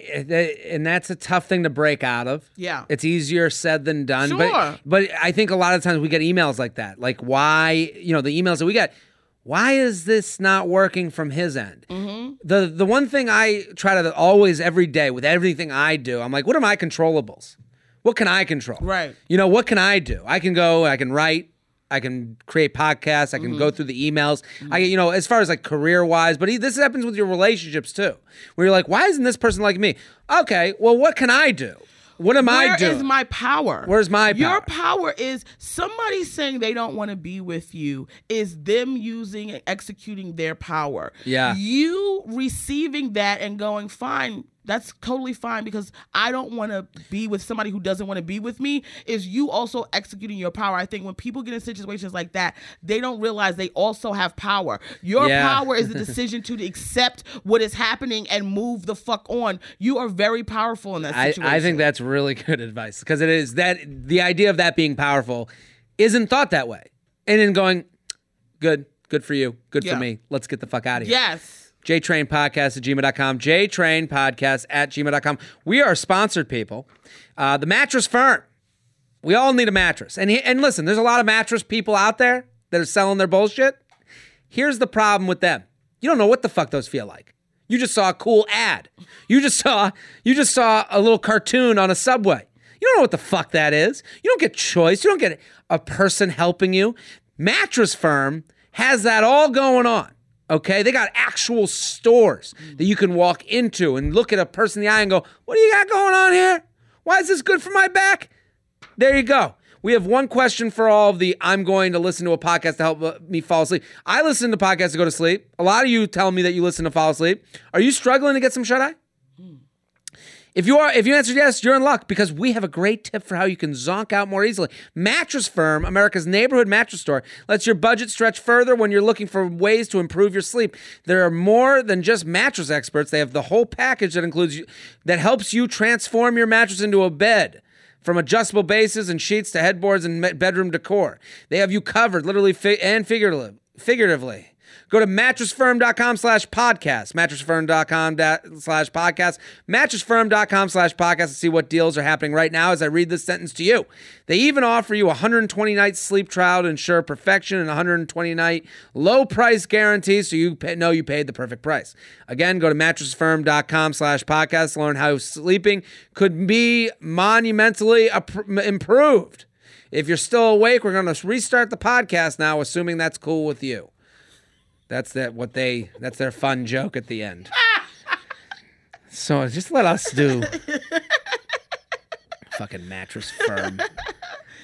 and that's a tough thing to break out of. Yeah. it's easier said than done. Sure. But but I think a lot of times we get emails like that, like why you know the emails that we get. Why is this not working from his end? Mm-hmm. The the one thing I try to always every day with everything I do, I'm like, what are my controllables? What can I control? Right. You know, what can I do? I can go, I can write, I can create podcasts, I can Mm-hmm. go through the emails. I you know, as far as like career wise, but this happens with your relationships too. Where you're like, why isn't this person like me? Okay, well, what can I do? What am I Where doing? is my power? Where's my power? Your power is somebody saying they don't want to be with you is them using and executing their power. Yeah. You receiving that and going, fine, that's totally fine because I don't want to be with somebody who doesn't want to be with me. Is you also executing your power? I think when people get in situations like that, they don't realize they also have power. Your Yeah. power is the decision to accept what is happening and move the fuck on. You are very powerful in that I, situation. I think that's really good advice because it is that the idea of that being powerful isn't thought that way. And then going, good, good for you, good Yeah. for me. Let's get the fuck out of here. Yes. JTrain Podcast at gmail.com. JTrain Podcast at gmail.com. We are sponsored people. Uh, the Mattress Firm. We all need a mattress. And, he, and listen, there's a lot of mattress people out there that are selling their bullshit. Here's the problem with them. You don't know what the fuck those feel like. You just saw a cool ad. You just saw you just saw a little cartoon on a subway. You don't know what the fuck that is. You don't get choice. You don't get a person helping you. Mattress Firm has that all going on. Okay? They got actual stores that you can walk into and look at a person in the eye and go, "What do you got going on here? Why is this good for my back?" There you go. We have one question for all of the I'm going to listen to a podcast to help uh, me fall asleep. I listen to podcasts to go to sleep. A lot of you tell me that you listen to fall asleep. Are you struggling to get some shut eye? If you are, if you answered yes, you're in luck because we have a great tip for how you can zonk out more easily. Mattress Firm, America's neighborhood mattress store, lets your budget stretch further when you're looking for ways to improve your sleep. There are more than just mattress experts. They have the whole package that includes you, that helps you transform your mattress into a bed. From adjustable bases and sheets to headboards and bedroom decor, they have you covered, literally fi- and figuratively. Go to mattressfirm.com slash podcast, mattressfirm.com slash podcast, mattressfirm.com slash podcast to see what deals are happening right now as I read this sentence to you. They even offer you a 120 night sleep trial to ensure perfection and a 120 night low price guarantee so you pay, know you paid the perfect price. Again, go to mattressfirm.com slash podcast to learn how sleeping could be monumentally improved. If you're still awake, we're going to restart the podcast now, assuming that's cool with you. That's that what they that's their fun joke at the end. so just let us do fucking mattress firm.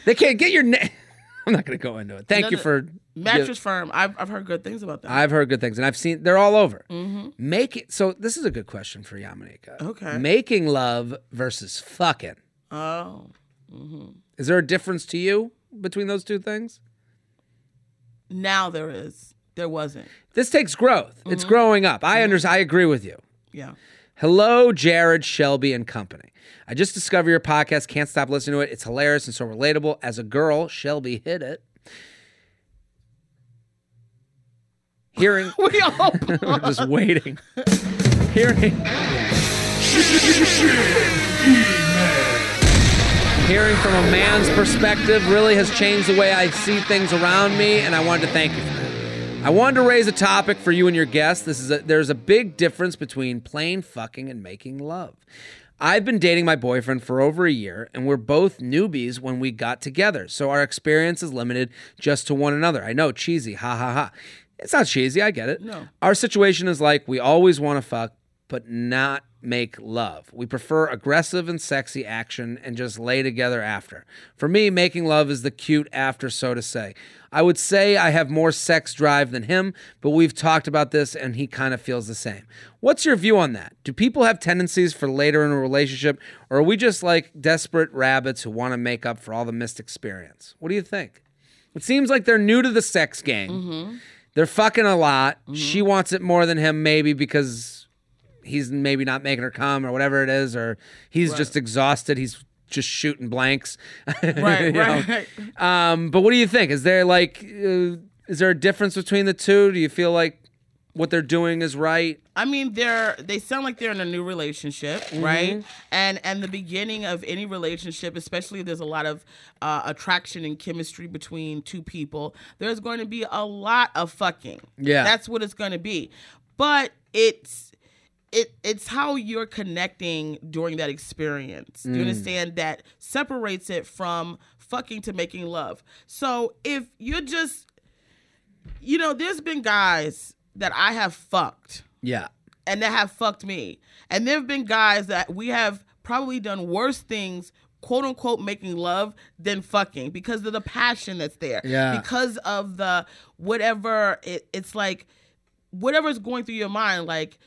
They can't get your name. I'm not gonna go into it. Thank No, you no. for Mattress Firm. I've, I've heard good things about that. I've heard good things, and I've seen they're all over. Mm-hmm. Make it so. This is a good question for Yamaneika. Okay. making love versus fucking. oh. Mm-hmm. Is there a difference to you between those two things? Now there is. There wasn't. This takes growth. It's mm-hmm. growing up. I mm-hmm. under, I agree with you. Yeah. Hello, Jared, Shelby, and company. I just discovered your podcast. Can't stop listening to it. It's hilarious and so relatable. As a girl, Shelby hit it. Hearing, We all we're just waiting. Hearing, hearing from a man's perspective really has changed the way I see things around me, and I wanted to thank you. I wanted to raise a topic for you and your guests. This is a, there's a big difference between plain fucking and making love. I've been dating my boyfriend for over a year, and we're both newbies when we got together, so our experience is limited just to one another. I know, cheesy, ha ha ha. It's not cheesy, I get it. No. Our situation is like we always want to fuck, but not make love. We prefer aggressive and sexy action and just lay together after. For me, making love is the cute after, so to say. I would say I have more sex drive than him, but we've talked about this and he kind of feels the same. What's your view on that? Do people have tendencies for later in a relationship, or are we just like desperate rabbits who want to make up for all the missed experience? What do you think? It seems like they're new to the sex game. Mm-hmm. They're fucking a lot. Mm-hmm. She wants it more than him, maybe because he's maybe not making her come or whatever it is, or he's just exhausted. He's just shooting blanks. Right, right. Um, but what do you think? Is there like, uh, is there a difference between the two? Do you feel like what they're doing is right? I mean, they're they sound like they're in a new relationship, Mm-hmm. right? And and the beginning of any relationship, especially if there's a lot of uh, attraction and chemistry between two people, there's going to be a lot of fucking. Yeah. that's what it's going to be. But it's it it's how you're connecting during that experience. Do you mm. understand that separates it from fucking to making love? So if you're just you know, there's been guys that I have fucked Yeah. and that have fucked me. And there have been guys that we have probably done worse things, quote unquote, making love than fucking because of the passion that's there. Yeah. Because of the whatever it, it's like, whatever's going through your mind, like,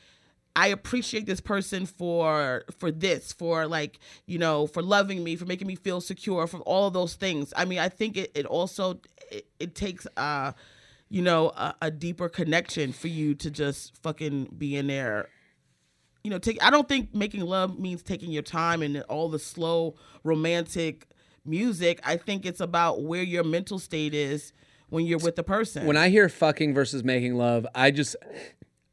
I appreciate this person for for this, for like, you know, for loving me, for making me feel secure, for all of those things. I mean, I think it, it also it, it takes uh you know, a, a deeper connection for you to just fucking be in there. You know, take. I don't think making love means taking your time and all the slow romantic music. I think it's about where your mental state is when you're with the person. When I hear fucking versus making love, I just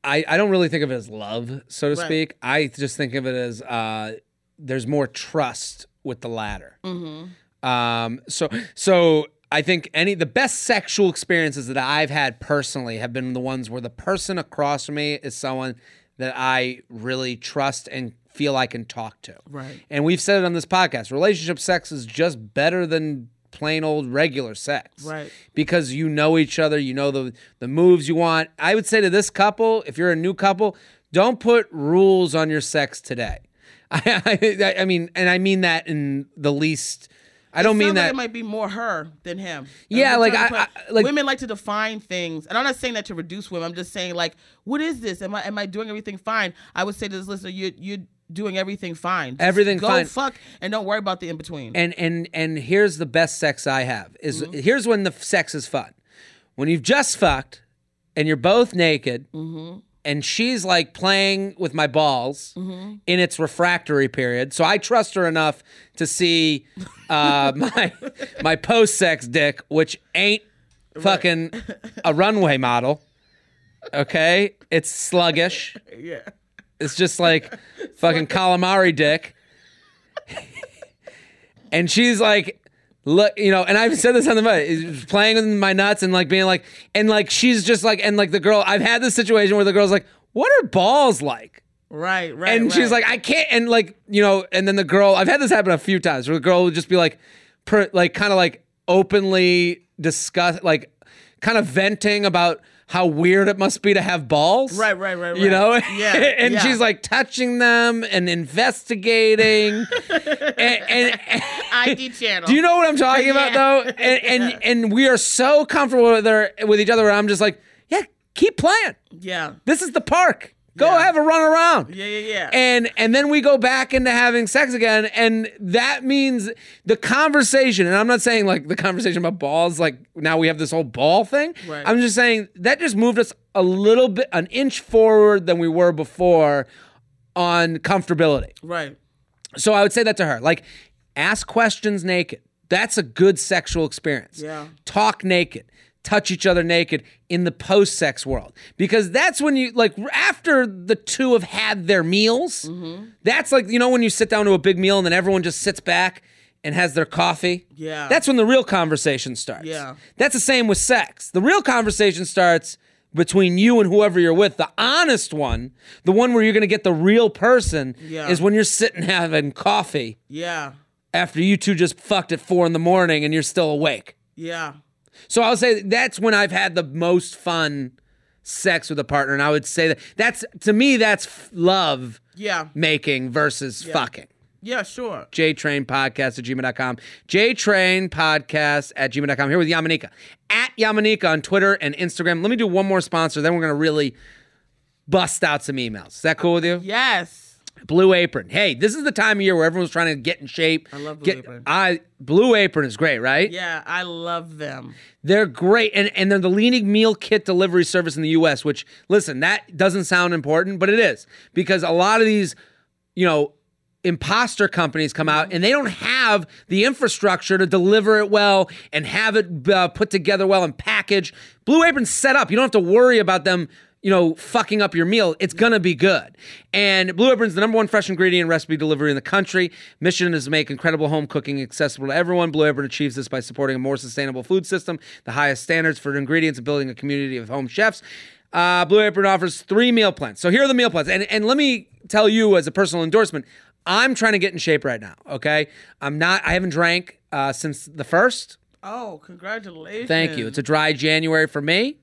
I, I don't really think of it as love, so to Right. speak. I just think of it as uh, there's more trust with the latter. Um, so so I think any the best sexual experiences that I've had personally have been the ones where the person across from me is someone that I really trust and feel I can talk to. Right. And we've said it on this podcast. Relationship sex is just better than plain old regular sex. Right. Because you know each other, you know the the moves you want. I would say to this couple, if you're a new couple, don't put rules on your sex today. I, I, I mean, and I mean that in the least. I don't mean Sounds like that. it might be more her than him. Yeah, like, I- I- like- women like to define things, and I'm not saying that to reduce women. I'm just saying like, what is this? Am I am I doing everything fine? I would say to this listener, you you're doing everything fine. Just Everything go fine. fuck and don't worry about the in between. and and and here's the best sex I have is Mm-hmm. here's when the sex is fun. When you've just fucked and you're both naked Mm-hmm. and she's like playing with my balls Mm-hmm. in its refractory period. So I trust her enough to see uh, my my post sex dick, which ain't fucking a runway model. Okay, it's sluggish. Yeah. It's just like fucking calamari dick. and she's like, look, you know, and I've said this on the mic, playing with my nuts and like being like, and like she's just like, and like the girl, I've had this situation where the girl's like, what are balls like? Right, right. And she's right. like, I can't, and like, you know, and then the girl, I've had this happen a few times where the girl would just be like, per, like, kind of like openly discuss, like, kind of venting about how weird it must be to have balls. Right, right, right, You know? Yeah, and yeah. she's like touching them and investigating. and, and, and- ID channel. do you know what I'm talking about though? And, and and we are so comfortable with her with each other where I'm just like, yeah, keep playing. Yeah. This is the park. Go Yeah. have a run around. Yeah, yeah, yeah. And and then we go back into having sex again, and that means the conversation. And I'm not saying like the conversation about balls, like now we have this whole ball thing. Right. I'm just saying that just moved us a little bit, an inch forward than we were before on comfortability. right. So I would say that to her. Like, ask questions naked. That's a good sexual experience. Yeah. Talk naked. Touch each other naked in the post sex world. Because that's when you, like, after the two have had their meals, Mm-hmm. that's like, you know, when you sit down to a big meal and then everyone just sits back and has their coffee? Yeah. That's when the real conversation starts. Yeah. That's the same with sex. The real conversation starts between you and whoever you're with. The honest one, the one where you're going to get the real person, Yeah. is when you're sitting having coffee Yeah. after you two just fucked at four in the morning and you're still awake. Yeah. So I'll say that's when I've had the most fun sex with a partner. And I would say that that's, to me, that's f- love Yeah. making versus fucking. Yeah, sure. JTrain Podcast at gmail.com. JTrain Podcast at gmail.com. Here with Yamaneika. At Yamaneika on Twitter and Instagram. Let me do one more sponsor, then we're going to really bust out some emails. Is that cool with you? Yes. Blue Apron. Hey, this is the time of year where everyone's trying to get in shape. I love Blue get, Apron. I Blue Apron is great, right? Yeah, I love them. They're great. And and they're the leading meal kit delivery service in the US, which listen, that doesn't sound important, but it is. Because a lot of these, you know, imposter companies come out and they don't have the infrastructure to deliver it well and have it uh, put together well and packaged. Blue Apron's set up. You don't have to worry about them you know, fucking up your meal, it's gonna be good. And Blue Apron's the number one fresh ingredient recipe delivery in the country. Mission is to make incredible home cooking accessible to everyone. Blue Apron achieves this by supporting a more sustainable food system, the highest standards for ingredients, and building a community of home chefs. Uh, Blue Apron offers three meal plans. So here are the meal plans. And, and let me tell you as a personal endorsement, I'm trying to get in shape right now, okay? I'm not, I haven't drank uh, since the first. Oh, congratulations. Thank you. It's a dry January for me.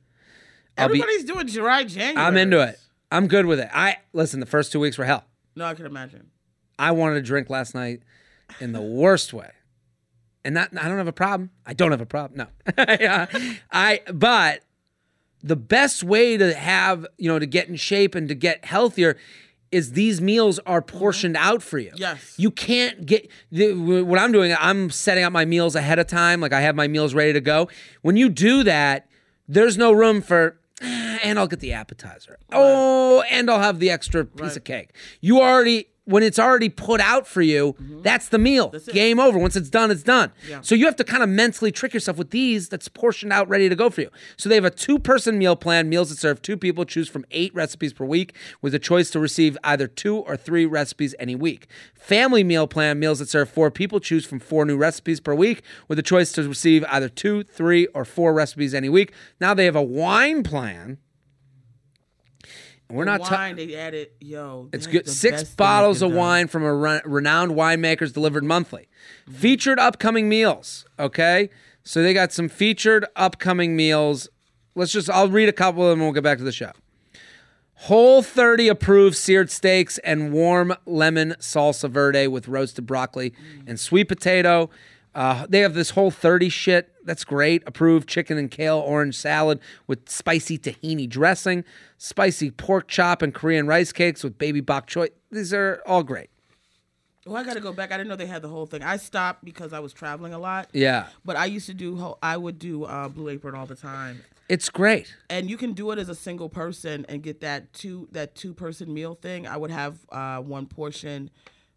I'll be- Everybody's doing dry January. I'm into it. I'm good with it. I listen. The first two weeks were hell. No, I can imagine. I wanted to drink last night in the worst way, and that I don't have a problem. I don't have a problem. No. I. But the best way to have you know to get in shape and to get healthier is these meals are mm-hmm. portioned out for you. Yes. You can't get the, what I'm doing. I'm setting up my meals ahead of time. Like I have my meals ready to go. When you do that, there's no room for. "Ah, And I'll get the appetizer. Oh, and I'll have the extra piece of cake. You already, when it's already put out for you, mm-hmm. that's the meal. it. Game over. Once it's done, it's done. Yeah. So you have to kind of mentally trick yourself with these that's portioned out, ready to go for you. So they have a two person meal plan, meals that serve two people, choose from eight recipes per week, with a choice to receive either two or three recipes any week. Family meal plan, meals that serve four people, choose from four new recipes per week, with a choice to receive either two, three, or four recipes any week. Now they have a wine plan. We're not ta- wine. they added, yo. it's good. Six bottles of wine from a re- renowned winemakers delivered monthly. Featured upcoming meals. Okay, so they got some featured upcoming meals. Let's just. I'll read a couple of them. and We'll get back to the show. Whole 30 approved seared steaks and warm lemon salsa verde with roasted broccoli and sweet potato. Uh, they have this whole 30 shit. That's great. Approved chicken and kale orange salad with spicy tahini dressing, spicy pork chop and Korean rice cakes with baby bok choy. These are all great. Oh, I got to go back. I didn't know they had the whole thing. I stopped because I was traveling a lot. Yeah. But I used to do. I would do uh, Blue Apron all the time, It's great. and you can do it as a single person and get that two that two person meal thing. I would have uh, one portion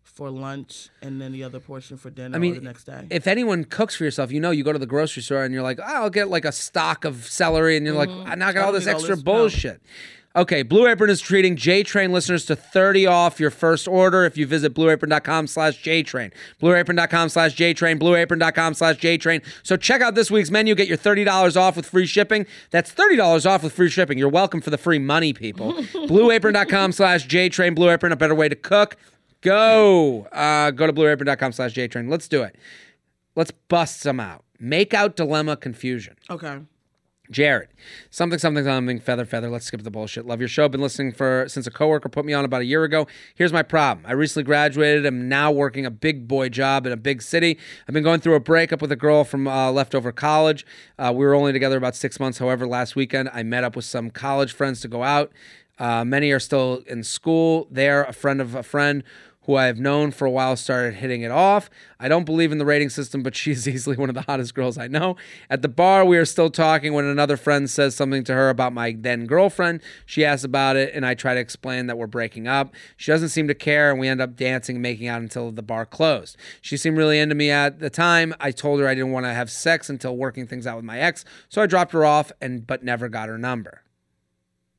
for lunch and then the other portion for dinner I mean, or the next day. if anyone cooks for yourself, you know, you go to the grocery store and you're like, oh, I'll get like a stock of celery, and you're like, I now got Mm-hmm. All this need all extra this, no. bullshit. Okay, Blue Apron is treating J Train listeners to 30 off your first order if you visit blueapron.com slash JTrain. Blueapron.com slash JTrain, blueapron.com slash J Train. So check out this week's menu, get your $30 off with free shipping. That's $30 off with free shipping. You're welcome for the free money, people. blueapron.com slash J Train, Blue Apron, a better way to cook. Go. Uh, go to blueapron.com slash JTrain. Let's do it. Let's bust some out. Make out dilemma confusion. okay. Jared, something, something, something, feather, feather. Let's skip the bullshit. Love your show. Been listening for since a coworker put me on about a year ago. Here's my problem. I recently graduated. I'm now working a big boy job in a big city. I've been going through a breakup with a girl from uh, leftover college. Uh, we were only together about six months. However, last weekend I met up with some college friends to go out. Uh, many are still in school. There, a friend of a friend who I have known for a while started hitting it off. I don't believe in the rating system, but she's easily one of the hottest girls I know. At the bar, we are still talking when another friend says something to her about my then girlfriend. She asks about it, and I try to explain that we're breaking up. She doesn't seem to care, and we end up dancing and making out until the bar closed. She seemed really into me at the time. I told her I didn't want to have sex until working things out with my ex, so I dropped her off and but never got her number.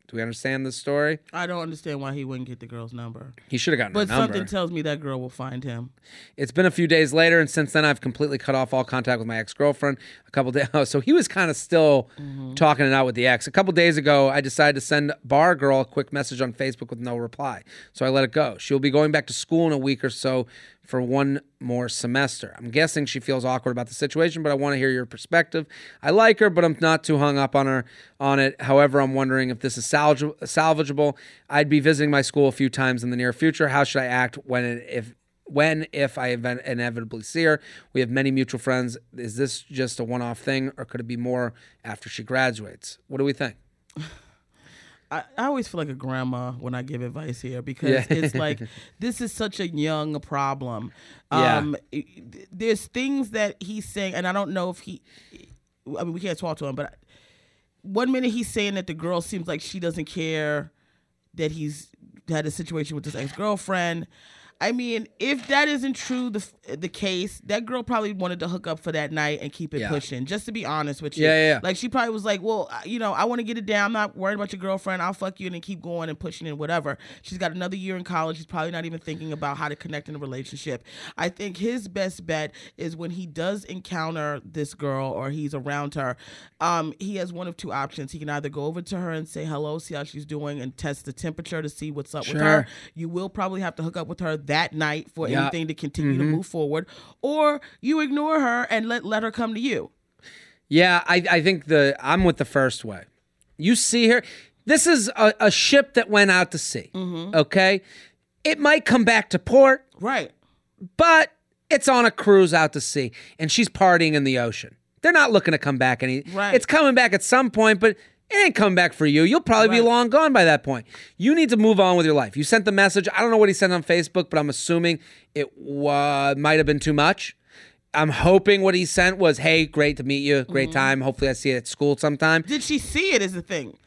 Do we understand this story? I don't understand why he wouldn't get the girl's number. He should have gotten But her number. But something tells me that girl will find him. It's been a few days later, and since then I've completely cut off all contact with my ex girlfriend. A couple days, oh, so he was kind of still mm-hmm. talking it out with the ex. A couple days ago, I decided to send Bar Girl a quick message on Facebook with no reply, so I let it go. She'll be going back to school in a week or so for one more semester. I'm guessing she feels awkward about the situation, but I want to hear your perspective. I like her, but I'm not too hung up on her on it. However, I'm wondering if this is salvage- salvageable. I'd be visiting my school a few times in the near future. How should I act when it, if when if I inevitably see her. We have many mutual friends. Is this just a one off thing or could it be more after she graduates? What do we think? I, I always feel like a grandma when I give advice here because Yeah. it's like this is such a young problem. Yeah. Um, there's things that he's saying, and I don't know if he. I mean, we can't talk to him, but one minute he's saying that the girl seems like she doesn't care that he's had a situation with his ex girlfriend. I mean, if that isn't true, the the case, that girl probably wanted to hook up for that night and keep it Yeah. pushing. Just to be honest with you, Yeah, yeah, yeah. Like she probably was like, "Well, you know, I want to get it down. I'm not worried about your girlfriend. I'll fuck you and then keep going and pushing and whatever." She's got another year in college. She's probably not even thinking about how to connect in a relationship. I think his best bet is when he does encounter this girl or he's around her. Um, he has one of two options. He can either go over to her and say hello, see how she's doing, and test the temperature to see what's up with her. You will probably have to hook up with her that night for Yeah. anything to continue to mm-hmm. move forward, or you ignore her and let let her come to you. Yeah, I, I think the I'm with the first way. You see her. This is a, a ship that went out to sea. Mm-hmm. Okay, it might come back to port, Right. but it's on a cruise out to sea, and she's partying in the ocean. They're not looking to come back any. Right. It's coming back at some point, but it ain't coming back for you. You'll probably be long gone by that point. You need to move on with your life. You sent the message. I don't know what he sent on Facebook, but I'm assuming it uh, might have been too much. I'm hoping what he sent was, "Hey, great to meet you. Great time. Hopefully, I see you at school sometime." Did she see it? Is the thing.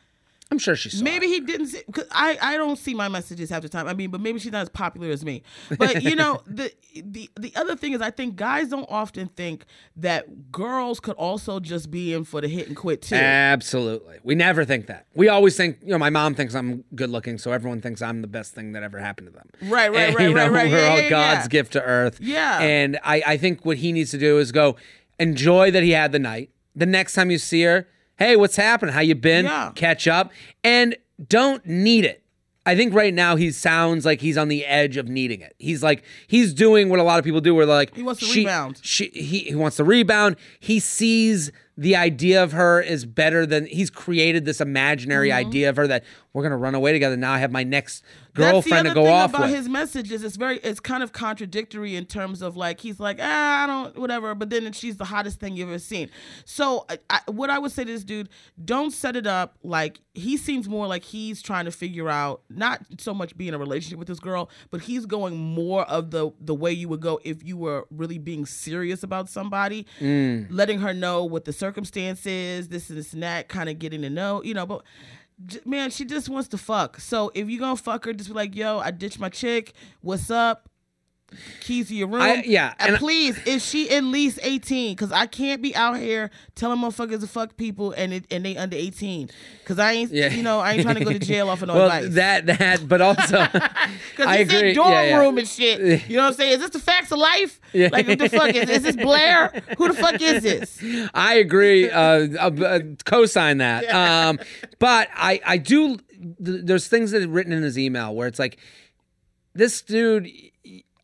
I'm sure she saw. Maybe it. he didn't see. Cause I I don't see my messages half the time. I mean, but maybe she's not as popular as me. But you know, the the the other thing is, I think guys don't often think that girls could also just be in for the hit and quit too. Absolutely. We never think that. We always think, you know, my mom thinks I'm good looking, so everyone thinks I'm the best thing that ever happened to them. Right, right, And, right, you know, right, right. We're Yeah, all yeah, God's yeah. gift to earth. Yeah. And I, I think what he needs to do is go enjoy that he had the night. The next time you see her, hey, what's happening? How you been? Yeah. Catch up. And don't need it. I think right now he sounds like he's on the edge of needing it. He's like he's doing what a lot of people do, where they're like He wants to she- rebound. She he, he wants to rebound. He sees the idea of her is better than he's created this imaginary idea of her that we're gonna run away together. Now I have my next girlfriend to go thing off about with. his message is it's very it's kind of contradictory in terms of like he's like ah I don't whatever, but then she's the hottest thing you've ever seen. So I, I, what I would say to this dude, don't set it up like he seems more like he's trying to figure out not so much being in a relationship with this girl, but he's going more of the the way you would go if you were really being serious about somebody, Mm. letting her know what the circumstances, this and this and that, kind of getting to know, you know, but man, she just wants to fuck. So if you gonna fuck her, just be like, yo, I ditched my chick. What's up? Keys to your room. I- yeah, And, and- please, is she at least 18? Because I can't be out here telling motherfuckers to fuck people and it, and they under 18. Because I ain't, Yeah. you know, I ain't trying to go to jail off of no well, advice. that that, but also, Because I agree. in dorm Yeah, yeah. room and shit. You know what I'm saying? Is this the facts of life? Yeah. Like, what the fuck is, is this Blair? Who the fuck is this? I agree. Uh, uh, uh, co-sign that. Um, but I, I do. Th- there's things that are written in his email where it's like, this dude.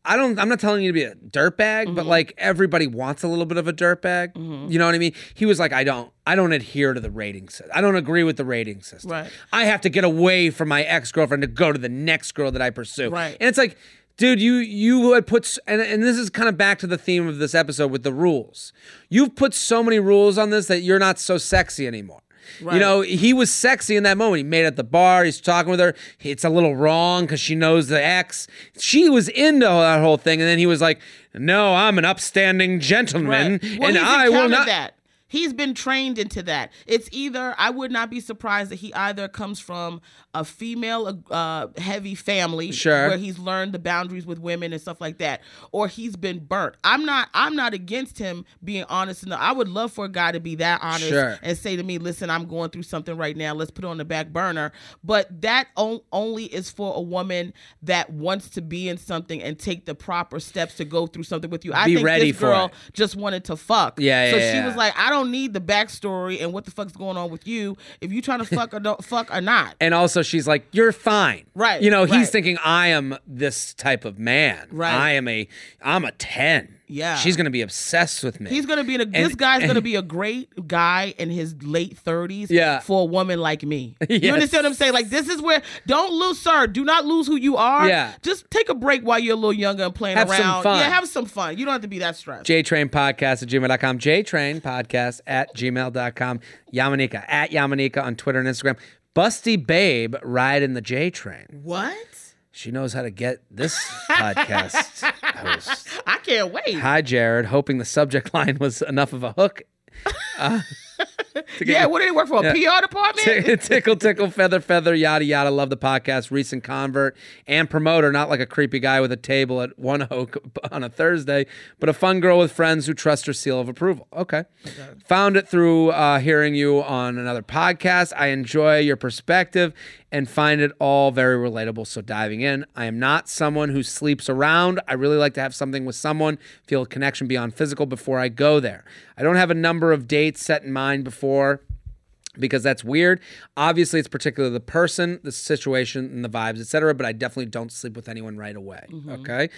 I don't. I'm not telling you to be a dirtbag, Mm-hmm. but like everybody wants a little bit of a dirtbag. You know what I mean? He was like, I don't. I don't adhere to the rating system. I don't agree with the rating system. Right. I have to get away from my ex girlfriend to go to the next girl that I pursue. Right. And it's like, dude, you you had put and and this is kind of back to the theme of this episode with the rules. You've put so many rules on this that you're not so sexy anymore. You know, he was sexy in that moment. He made it at the bar. He's talking with her. It's a little wrong because she knows the ex. She was into that whole thing, and then he was like, "No, I'm an upstanding gentleman, Right. Well, and I will not." that. He's been trained into that. It's either I would not be surprised that he either comes from a female uh, heavy family Sure. where he's learned the boundaries with women and stuff like that, or he's been burnt. I'm not. I'm not against him being honest enough. I would love for a guy to be that honest Sure. and say to me, "Listen, I'm going through something right now. Let's put it on the back burner." But that on, only is for a woman that wants to be in something and take the proper steps to go through something with you. I Be think ready this girl just wanted to fuck. Yeah, So yeah, she yeah. was like, I don't need the backstory and what the fuck's going on with you. If you trying to fuck or don't fuck or not. And also, she's like, "You're fine." Right, You know, he's right. thinking, "I am this type of man. Right. I am a. I'm a ten. Yeah. She's gonna be obsessed with me. He's gonna be in a, this guy's gonna be a great guy in his late thirties Yeah. for a woman like me. You Yes. understand what I'm saying? Like this is where don't lose, sir. Do not lose who you are. Yeah. Just take a break while you're a little younger and playing Have some around. fun. Yeah, have some fun. You don't have to be that stressed. JTrain Podcast at gmail.com. JTrain Podcast at gmail.com. Yamaneika at Yamaneika on Twitter and Instagram. Busty Babe ride in the J Train. what? She knows how to get this podcast host. I can't wait. Hi, Jared. Hoping the subject line was enough of a hook. Uh, yeah, you- what do they work for? A PR department? Tick- tickle, tickle, feather, feather, yada, yada. Love the podcast. Recent convert and promoter, not like a creepy guy with a table at One Oak on a Thursday, but a fun girl with friends who trust her seal of approval. Okay. Found it through uh, hearing you on another podcast. I enjoy your perspective and find it all very relatable. So diving in, I am not someone who sleeps around. I really like to have something with someone, feel a connection beyond physical before I go there. I don't have a number of dates set in mind before because that's weird. Obviously, it's particular the person, the situation, and the vibes, etc. But I definitely don't sleep with anyone right away. Mm-hmm. Okay.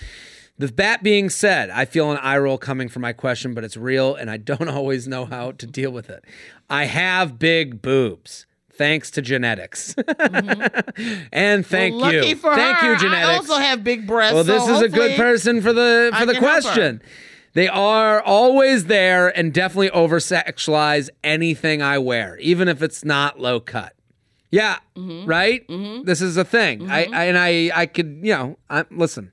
With that being said, I feel an eye roll coming from my question, but it's real, and I don't always know how to deal with it. I have big boobs. Thanks to genetics, mm-hmm. and thank Well, you, thank her. you, genetics. I also have big breasts. Well, this so is a good person for the for I the can help her. question. They are always there and definitely over sexualize anything I wear, even if it's not low cut. Yeah, Mm-hmm. right. Mm-hmm. This is a thing. I, mm-hmm. I and I I could you know I, listen.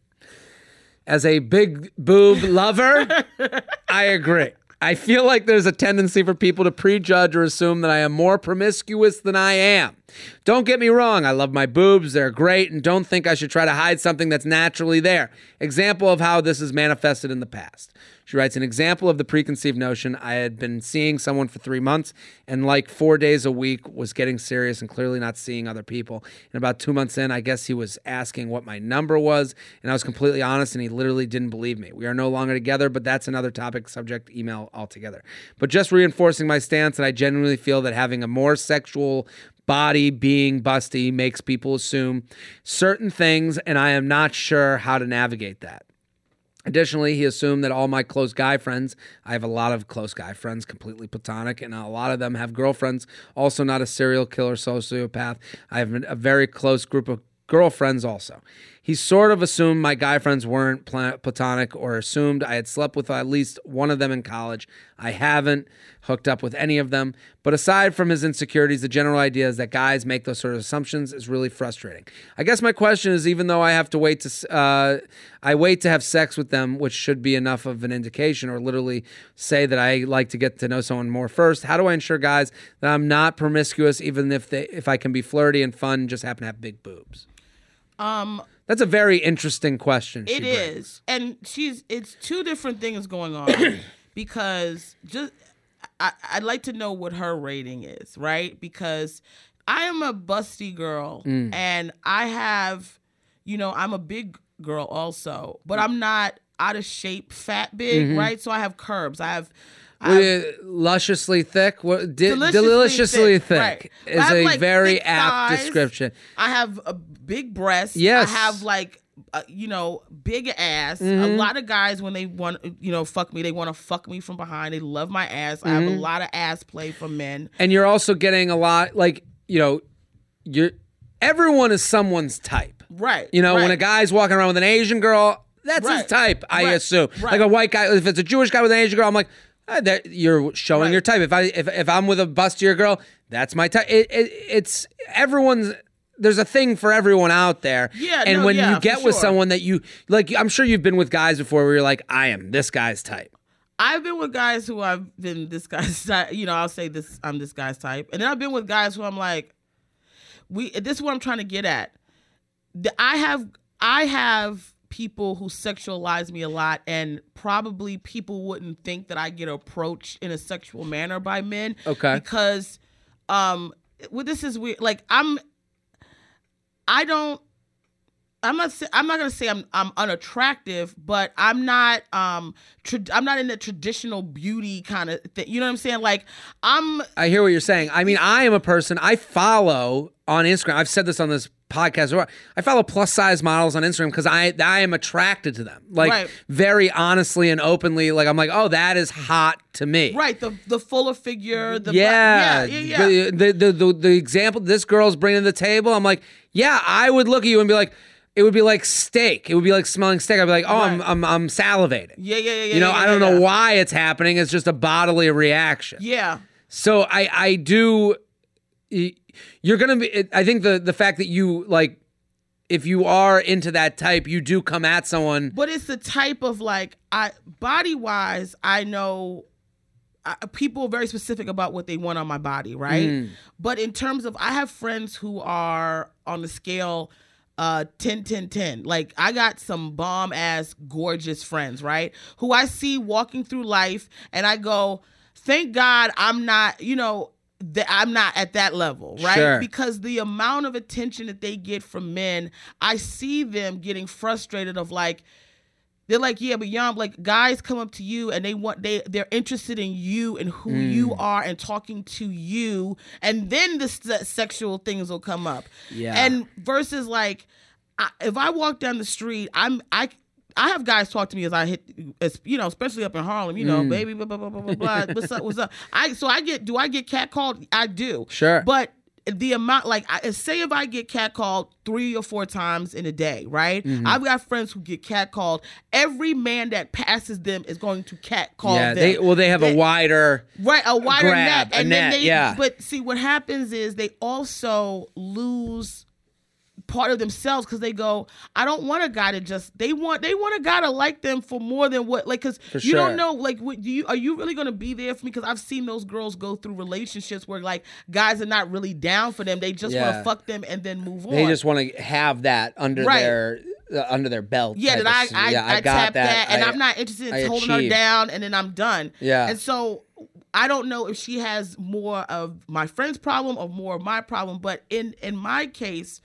As a big boob lover, I agree. I feel like there's a tendency for people to prejudge or assume that I am more promiscuous than I am. Don't get me wrong, I love my boobs, they're great, and don't think I should try to hide something that's naturally there. Example of how this is manifested in the past. She writes an example of the preconceived notion I had been seeing someone for three months and like four days a week was getting serious and clearly not seeing other people. And about two months in, I guess he was asking what my number was, and I was completely honest and he literally didn't believe me. We are no longer together, but that's another topic, subject, email altogether. But just reinforcing my stance, and I genuinely feel that having a more sexual body being busty makes people assume certain things, and I am not sure how to navigate that. Additionally, he assumed that all my close guy friends, I have a lot of close guy friends, completely platonic, and a lot of them have girlfriends, also not a serial killer, sociopath. I have a very close group of girlfriends also. He sort of assumed my guy friends weren't platonic or assumed I had slept with at least one of them in college. I haven't hooked up with any of them. But aside from his insecurities, the general idea is that guys make those sort of assumptions is really frustrating. I guess my question is even though I have to wait to uh, I wait to have sex with them, which should be enough of an indication or literally say that I like to get to know someone more first, how do I ensure guys that I'm not promiscuous even if they if I can be flirty and fun and just happen to have big boobs? Um, That's a very interesting question. It brings. and she's. It's two different things going on because just I, I'd like to know what her rating is, right? Because I am a busty girl, Mm. and I have, you know, I'm a big girl also, but I'm not out of shape, fat, big, Mm-hmm. right? So I have curves. I have. I lusciously thick. What di- Deliciously deliciously, thick, thick, right. is a like, very apt thighs. description. I have a big breast. Yes. I have like, uh, you know, big ass. Mm-hmm. A lot of guys, when they want, you know, fuck me, they want to fuck me from behind. They love my ass. I Mm-hmm. have a lot of ass play from men. And you're also getting a lot like you know, you're everyone is someone's type. Right. You know, when a guy's walking around with an Asian girl, that's his type. I Right. assume. Right. Like a white guy, if it's a Jewish guy with an Asian girl, I'm like, ah, that you're showing Right. your type. If I if, if I'm with a bustier girl, that's my type. It, it, it's everyone's. There's a thing for everyone out there. Yeah, And no, when yeah, you get with sure. someone that you like, I'm sure you've been with guys before where you're like, I am this guy's type. I've been with guys who I've been this guy's type. You know, I'll say this. I'm this guy's type, and then I've been with guys who I'm like, we. This is what I'm trying to get at. I have I have people who sexualize me a lot, and probably people wouldn't think that I get approached in a sexual manner by men. Okay. Because, um, well, this is weird. Like I'm, I don't. I'm not. I'm not gonna say I'm. I'm unattractive, but I'm not. Um. Tra- I'm not in the traditional beauty kind of thing. You know what I'm saying? Like I'm. I hear what you're saying. I mean, I am a person I follow on Instagram. I've said this on this podcast. before. I follow plus size models on Instagram because I I am attracted to them. Like Right. very honestly and openly. Like I'm like, oh, that is hot to me. Right, the the fuller figure, the Yeah, yeah, yeah, yeah. The, the, the the example this girl's bringing to the table. I'm like, yeah, I would look at you and be like, it would be like steak. It would be like smelling steak. I'd be like, oh, I'm, I'm I'm salivating. yeah, yeah, yeah. You know, yeah, I don't know why it's happening. It's just a bodily reaction. Yeah, So I I do you're to be I think the the fact that you like if you are into that type, you do come at someone but it's the type of like I body wise, I know. I, people are very specific about what they want on my body, right? Mm. But in terms of, I have friends who are on the scale uh 10 10 10 like i got some bomb ass gorgeous friends right who i see walking through life and i go thank god i'm not you know that i'm not at that level right Sure. because the amount of attention that they get from men i see them getting frustrated of like they're like, yeah, but young like guys come up to you and they want they they're interested in you and who you Mm. are and talking to you, and then the se- sexual things will come up. Yeah. And versus like, I, if I walk down the street, I'm I. I have guys talk to me as I hit, as, you know, especially up in Harlem. You know, Mm. baby, blah blah blah blah blah. blah. What's up? What's up? I so I get. Do I get catcalled? I do. Sure. But the amount, like, I, say if I get catcalled three or four times in a day, right? Mm-hmm. I've got friends who get catcalled. Every man that passes them is going to catcall Yeah, them. they well they have a wider Right, a wider grab, net, a and net, then they. yeah. But see, what happens is they also lose part of themselves because they go, I don't want a guy to just. They want they want a guy to like them for more than what like because you sure. don't know like what do you are you really going to be there for me? Because I've seen those girls go through relationships where like guys are not really down for them. They just want to fuck them and then move on. they just want to have that under Right. their uh, under their belt. Yeah, that I I, yeah, I, got tap that, and I- I'm not interested in I holding her down, and then I'm done. Yeah. and so I don't know if she has more of my friend's problem or more of my problem, but in in my case.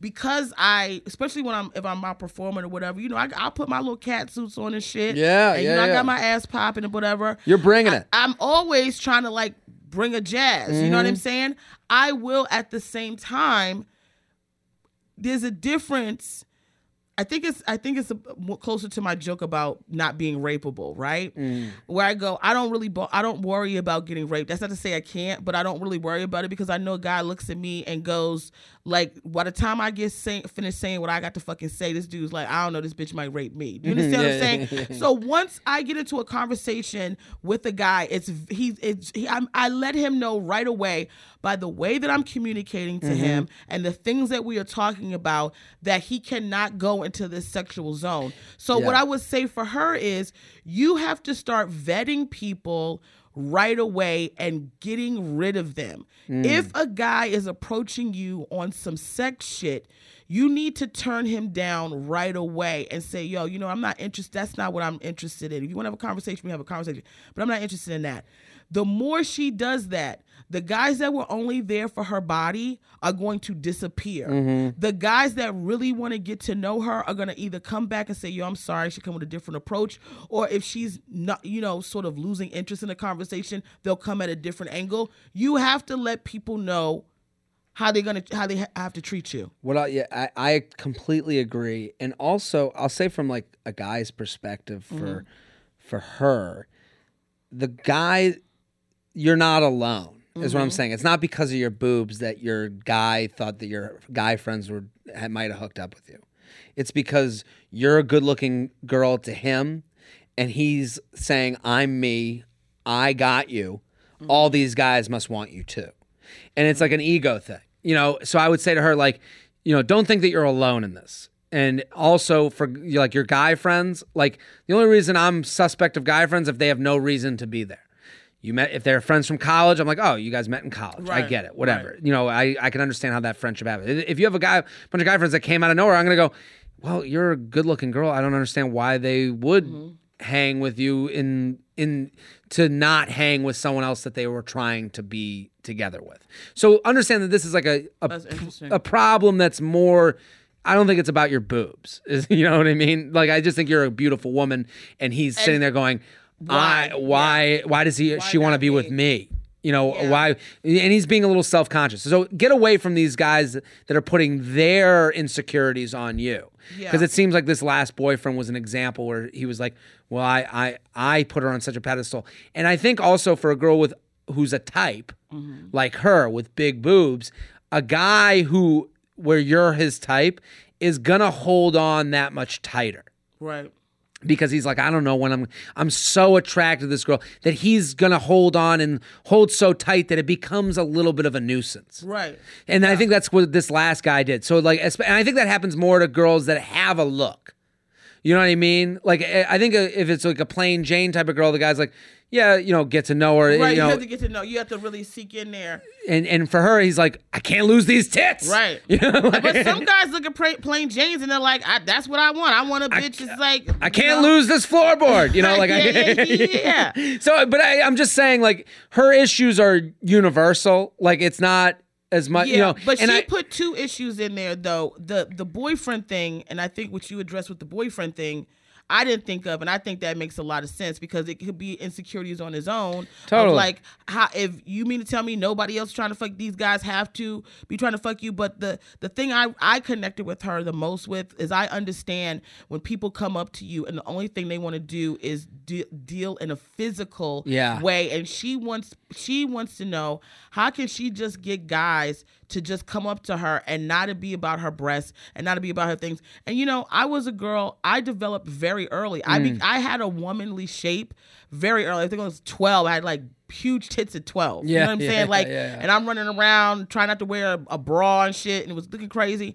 Because I, especially when I'm if I'm out performing or whatever, you know, I I'll put my little cat suits on and shit. Yeah, and, you yeah, know, I got my ass popping and whatever. You're bringing I- it. I'm always trying to like bring a jazz. You know what Mm-hmm. I'm saying? I will at the same time. There's a difference. I think it's I think it's a, closer to my joke about not being rapeable, right? Where I go, I don't really bo- I don't worry about getting raped. That's not to say I can't, but I don't really worry about it because I know a guy looks at me and goes like, by the time I get say, finished saying what I got to fucking say, this dude's like, I don't know, this bitch might rape me. You understand what I'm saying? So once I get into a conversation with a guy, it's he's it's he, I'm, I let him know right away by the way that I'm communicating to him mm-hmm. and the things that we are talking about that he cannot go into this sexual zone. So what I would say for her is you have to start vetting people right away and getting rid of them. Mm. If a guy is approaching you on some sex shit, you need to turn him down right away and say, yo, you know, I'm not interested. That's not what I'm interested in. If you want to have a conversation, we have a conversation, but I'm not interested in that. The more she does that, the guys that were only there for her body are going to disappear. Mm-hmm. The guys that really want to get to know her are going to either come back and say, "Yo, I'm sorry," she come with a different approach, or if she's not, you know, sort of losing interest in the conversation, they'll come at a different angle. You have to let people know how they're gonna how they ha- have to treat you. What I, yeah, I, I completely agree. And also, I'll say from like a guy's perspective for mm-hmm. for her, the guy, you're not alone. Is what I'm mm-hmm. saying. It's not because of your boobs that your guy thought that your guy friends were might have hooked up with you. It's because you're a good-looking girl to him, and he's saying, "I'm me. I got you. All mm-hmm. these guys must want you too." and it's like an mm-hmm. ego thing you know so i would say to her like you know don't think that you're alone in this and also for like your guy friends like the only reason i'm suspect of guy friends if they have no reason to be there you met if they're friends from college i'm like oh you guys met in college i get it whatever you know I, I can understand how that friendship happens if you have a guy a bunch of guy friends that came out of nowhere i'm gonna go well you're a good looking girl i don't understand why they would hang with you in in to not hang with someone else that they were trying to be together with. So understand that this is like a a, a problem that's more I don't think it's about your boobs. Is you know what I mean? Like I just think you're a beautiful woman and he's sitting there going, Why? I why why does he she want to be with me? me? You know, Yeah. why and he's being a little self-conscious. So get away from these guys that are putting their insecurities on you. Yeah. Because it seems like this last boyfriend was an example where he was like, "Well, I I I put her on such a pedestal." And I think also for a girl with who's a type Mm-hmm. like her with big boobs, a guy who where you're his type is gonna hold on that much tighter Right. Because he's like, I don't know when I'm I'm so attracted to this girl that he's gonna hold on and hold so tight that it becomes a little bit of a nuisance. Right. And I think that's what this last guy did. So like, and I think that happens more to girls that have a look. You know what I mean? Like, I I think uh, if it's like a plain Jane type of girl, the guy's like, yeah, you know, get to know her. Right. You You, have to get to know. You have to really seek in there. and and for her, he's like, I can't lose these tits. Right. You know, like- But some guys look at plain Janes and they're like, I, "That's what I want. I want a bitch that's like." I can't know? lose this floorboard. You know, like yeah, I, yeah, yeah. So, but I, I'm just saying, like her issues are universal. Like it's not as much, Yeah, you know. but and she I, put two issues in there though. The the boyfriend thing, and I think what you addressed with the boyfriend thing, I didn't think of, and I think that makes a lot of sense because it could be insecurities on his own. Totally. like how if you mean to tell me nobody else trying to fuck these guys have to be trying to fuck you, but the the thing I I connected with her the most with is I understand when people come up to you and the only thing they want to do is de- deal in a physical Yeah. way and she wants she wants to know how can she just get guys to just come up to her and not to be about her breasts and not to be about her things and you know i was a girl i developed very early i Mm. be, i had a womanly shape very early i think i was 12 i had like huge tits at 12 you Yeah, know what i'm yeah, saying like yeah, yeah. and i'm running around trying not to wear a, a bra and shit and it was looking crazy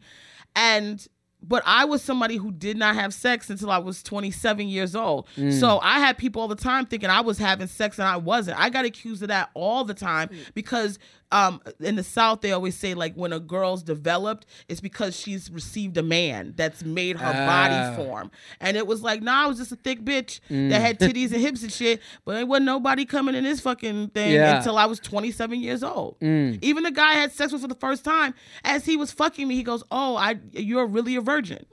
and but I was somebody who did not have sex until I was 27 years old. Mm. So I had people all the time thinking I was having sex and I wasn't. I got accused of that all the time because um, in the South they always say like when a girl's developed, it's because she's received a man that's made her Ah. body form. And it was like, nah, I was just a thick bitch Mm. that had titties and hips and shit, but there wasn't nobody coming in this fucking thing Yeah. Mm. until I was 27 years old. Even the guy I had sex with for the first time, as he was fucking me, he goes, "Oh, I, you're really a virgin."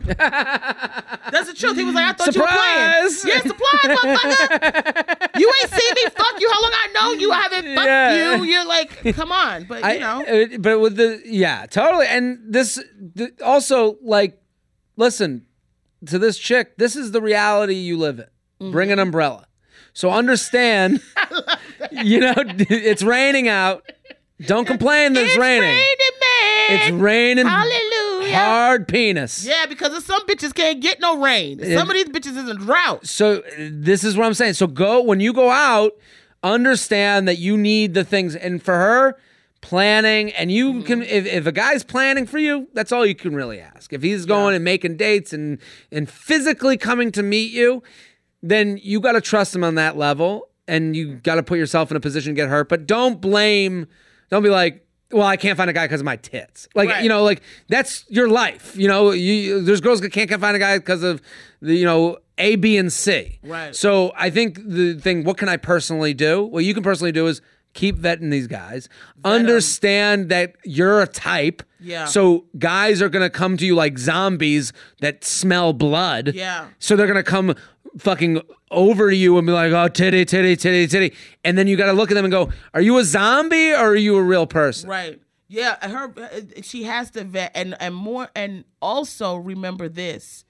That's the truth. He was like, "I thought Surprise! you were playing." Yeah, surprise, motherfucker. you ain't seen me fuck you. How long I know you? I haven't fucked Yeah. you. You're like, come on, but you I, know, uh, but with the yeah, totally. And this th- also like listen to this chick. This is the reality you live in. Bring an umbrella. So understand, you know, it's raining out. Don't complain that it's, raining. man. It's raining. Hallelujah. Hard penis. Yeah, because some bitches can't get no rain. Some of these bitches is in drought. So uh, this is what I'm saying. So go when you go out, understand that you need the things, and for her, planning. And you Mm-hmm. can, if, if a guy's planning for you, that's all you can really ask. If he's going and making dates and and physically coming to meet you, then you got to trust him on that level, and you got to put yourself in a position to get hurt. But don't blame. Don't be like. Well, I can't find a guy because of my tits. Like Right. you know, like that's your life. You know, you, there's girls that can't, find a guy because of the you know A, B, and C. Right. So I think the thing, what can I personally do? What you can personally do is keep vetting these guys. Understand that you're a type. Yeah. So guys are gonna come to you like zombies that smell blood. Yeah. So they're gonna come fucking over you and be like, oh titty, titty, titty, titty. And then you gotta look at them and go, Are you a zombie or are you a real person? Right. Yeah, her uh, she has to vet and and more and also remember this.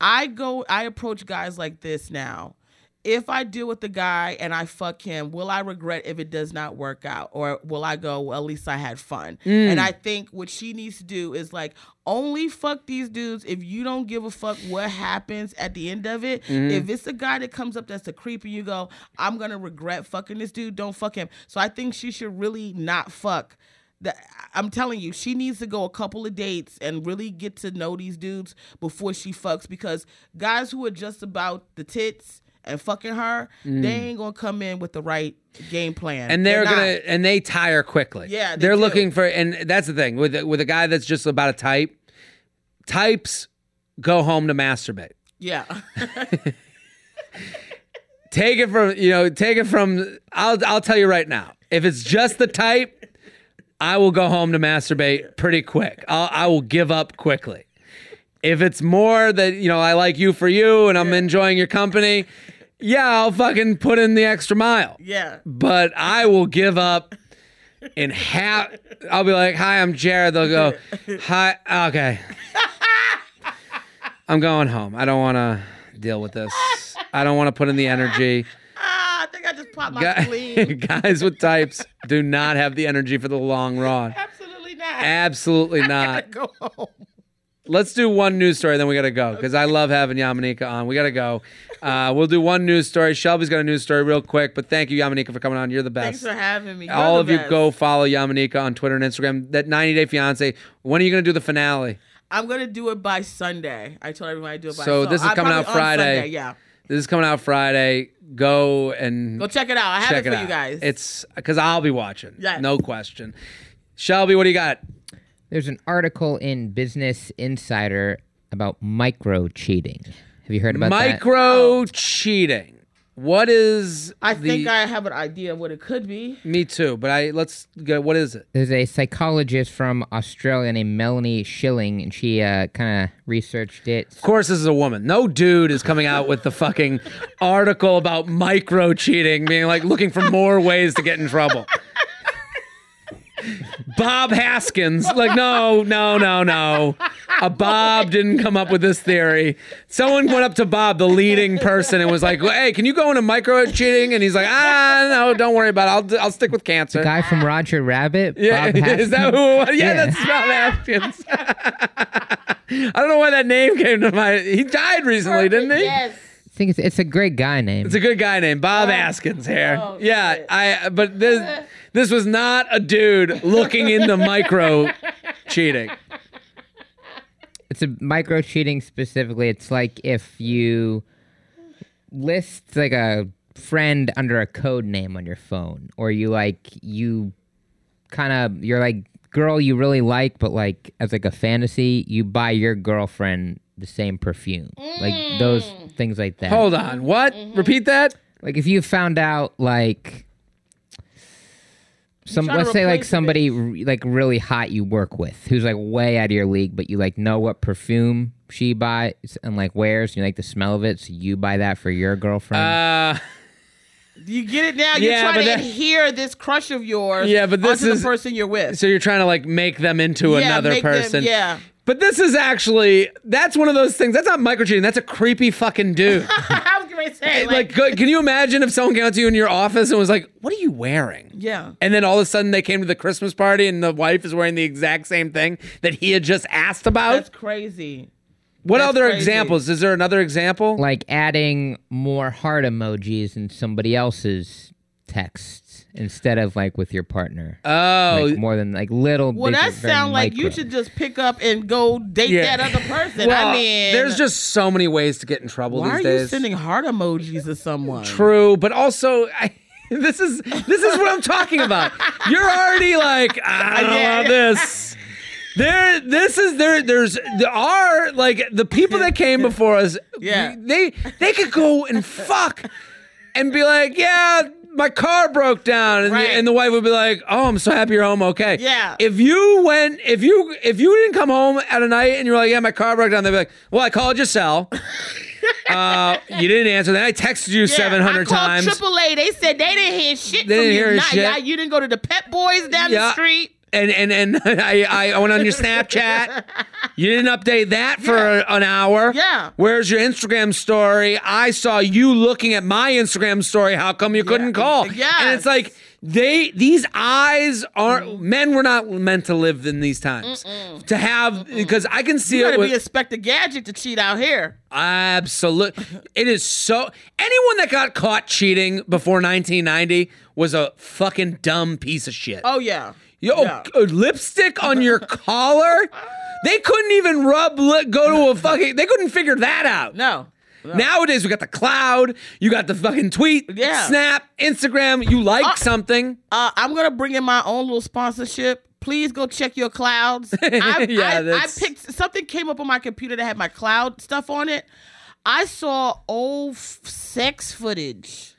I go I approach guys like this now. If I deal with the guy and I fuck him, will I regret if it does not work out? Or will I go, well, at least I had fun? And mm. I think what she needs to do is like only fuck these dudes if you don't give a fuck what happens at the end of it. Mm-hmm. If it's a guy that comes up that's a creep and you go, I'm gonna regret fucking this dude, don't fuck him. So I think she should really not fuck the, I'm telling you, she needs to go a couple of dates and really get to know these dudes before she fucks because guys who are just about the tits and fucking her, they ain't gonna come in with the right game plan. Mm. and they're, not. gonna and they tire quickly. Yeah, they are looking for, and that's the thing with with a guy that's just about a type. Types go home to masturbate. Yeah. Take it from you know, take it from. I'll I'll tell you right now. If it's just the type, I will go home to masturbate pretty quick. I'll, I will give up quickly. If it's more that you know, I like you for you, and I'm enjoying your company. Yeah, I'll fucking put in the extra mile. yeah. but I will give up in half. I'll be like, "Hi, I'm Jared." They'll go, "Hi, okay." I'm going home. I don't want to deal with this. I don't want to put in the energy. Ah, I think I just popped my Guy-. Guys with types do not have the energy for the long run. Absolutely not. Absolutely not. Go home. Let's do one news story, then we gotta go because I love having Yamaneika on. We gotta go. Uh, we'll do one news story. Shelby's got a news story real quick, but thank you, Yamaneika, for coming on. You're the best. Thanks for having me. You're all the of you go follow Yamaneika on Twitter and Instagram. That 90 Day Fiance. When are you going to do the finale? I'm gonna do it by Sunday. I told everyone I do it by. Sunday. So this is I coming out Friday. Sunday, yeah, This is coming out Friday. Go and go check it out. I have check it it for out. you guys. It's because I'll be watching. Yes. No question. Shelby, what do you got? There's an article in Business Insider about micro cheating. Have you heard about that? Micro cheating. What is I the, think I have an idea of what it could be. Me too, but I let's go. What is it? There's a psychologist from Australia named Melanie Schilling, and she uh, kind of researched it. Of course, this is a woman. No dude is coming out with the fucking article about micro cheating, being like looking for more ways to get in trouble. Bob Haskins, like, no, no, no, no. A Bob didn't come up with this theory. Someone went up to Bob, the leading person, and was like, "Hey, can you go into micro cheating?" And he's like, "Ah, no, don't worry about it. I'll, I'll stick with cancer." The Guy from Roger Rabbit. yeah, Bob is that Haskins? who? It was? Yeah, Yeah. that's Bob Haskins. I don't know why that name came to my. He died recently, didn't he? Yes. I think it's, it's a great guy name. It's a good guy named Bob Askins here. oh, yeah, shit. I. But this this was not a dude looking in the micro cheating. It's a micro cheating specifically. It's like if you list like a friend under a code name on your phone, or you like you kind of you're like girl you really like, but like as like a fantasy, you buy your girlfriend the same perfume, like those mm. things like that. Hold on, what? Mm-hmm. Repeat that. Like if you found out like some let's say like somebody r- like really hot you work with who's like way out of your league, but you like know what perfume she buys and like wears, and you like the smell of it, so you buy that for your girlfriend. Uh, You get it now. You're Yeah, trying to that- adhere this crush of yours Yeah, but this onto is- the person you're with. so you're trying to like make them into yeah, another make them- person. yeah. But this is actually that's one of those things. That's not micro cheating. That's a creepy fucking dude. I was going to say, like, good- can you imagine if someone came out to you in your office and was like, "What are you wearing?" yeah. And then all of a sudden they came to the Christmas party and the wife is wearing the exact same thing that he had just asked about. That's crazy. what that's other crazy. examples? Is there another example? Like adding more heart emojis in somebody else's texts instead of like with your partner. oh, like more than like little. Well, these that very sound like you should just pick up and go date Yeah. that other person. well, I mean, there's just so many ways to get in trouble why these are days. you sending heart emojis to someone? True, but also I, this is this is what I'm talking about. You're already like I don't Yeah. know this. There, this is there. There's there are like the people that came before us. Yeah. they they could go and fuck and be like, yeah, my car broke down, and, Right. the, and the wife would be like, oh, I'm so happy you're home, okay. Yeah. If you went, if you if you didn't come home at a night and you're like, yeah, my car broke down, they'd be like, well, I called your cell. uh, you didn't answer. Then I texted you Yeah, 700 I called times. AAA. They said they didn't hear shit They from didn't you. hear Not- shit. you didn't go to the Pep Boys down Yeah. the street. And and and I, I went on your Snapchat. You didn't update that for Yeah. an hour. Yeah. Where's your Instagram story? I saw you looking at my Instagram story. How come you couldn't call? Yeah. And it's like they these eyes aren't men were not meant to live in these times. To have because I can see You it gotta with be Inspector Gadget to cheat out here. absolutely It is so. Anyone that got caught cheating before 1990 was a fucking dumb piece of shit. Oh yeah. Yo, yeah. uh, lipstick on your collar? They couldn't even rub, li- go to a fucking, they couldn't figure that out. No. Nowadays, we got the cloud, you got the fucking tweet, Yeah. snap, Instagram, you like something. Uh, I'm gonna bring in my own little sponsorship. Please go check your clouds. I, Yeah, I, I picked something came up on my computer that had my cloud stuff on it. I saw old f- sex footage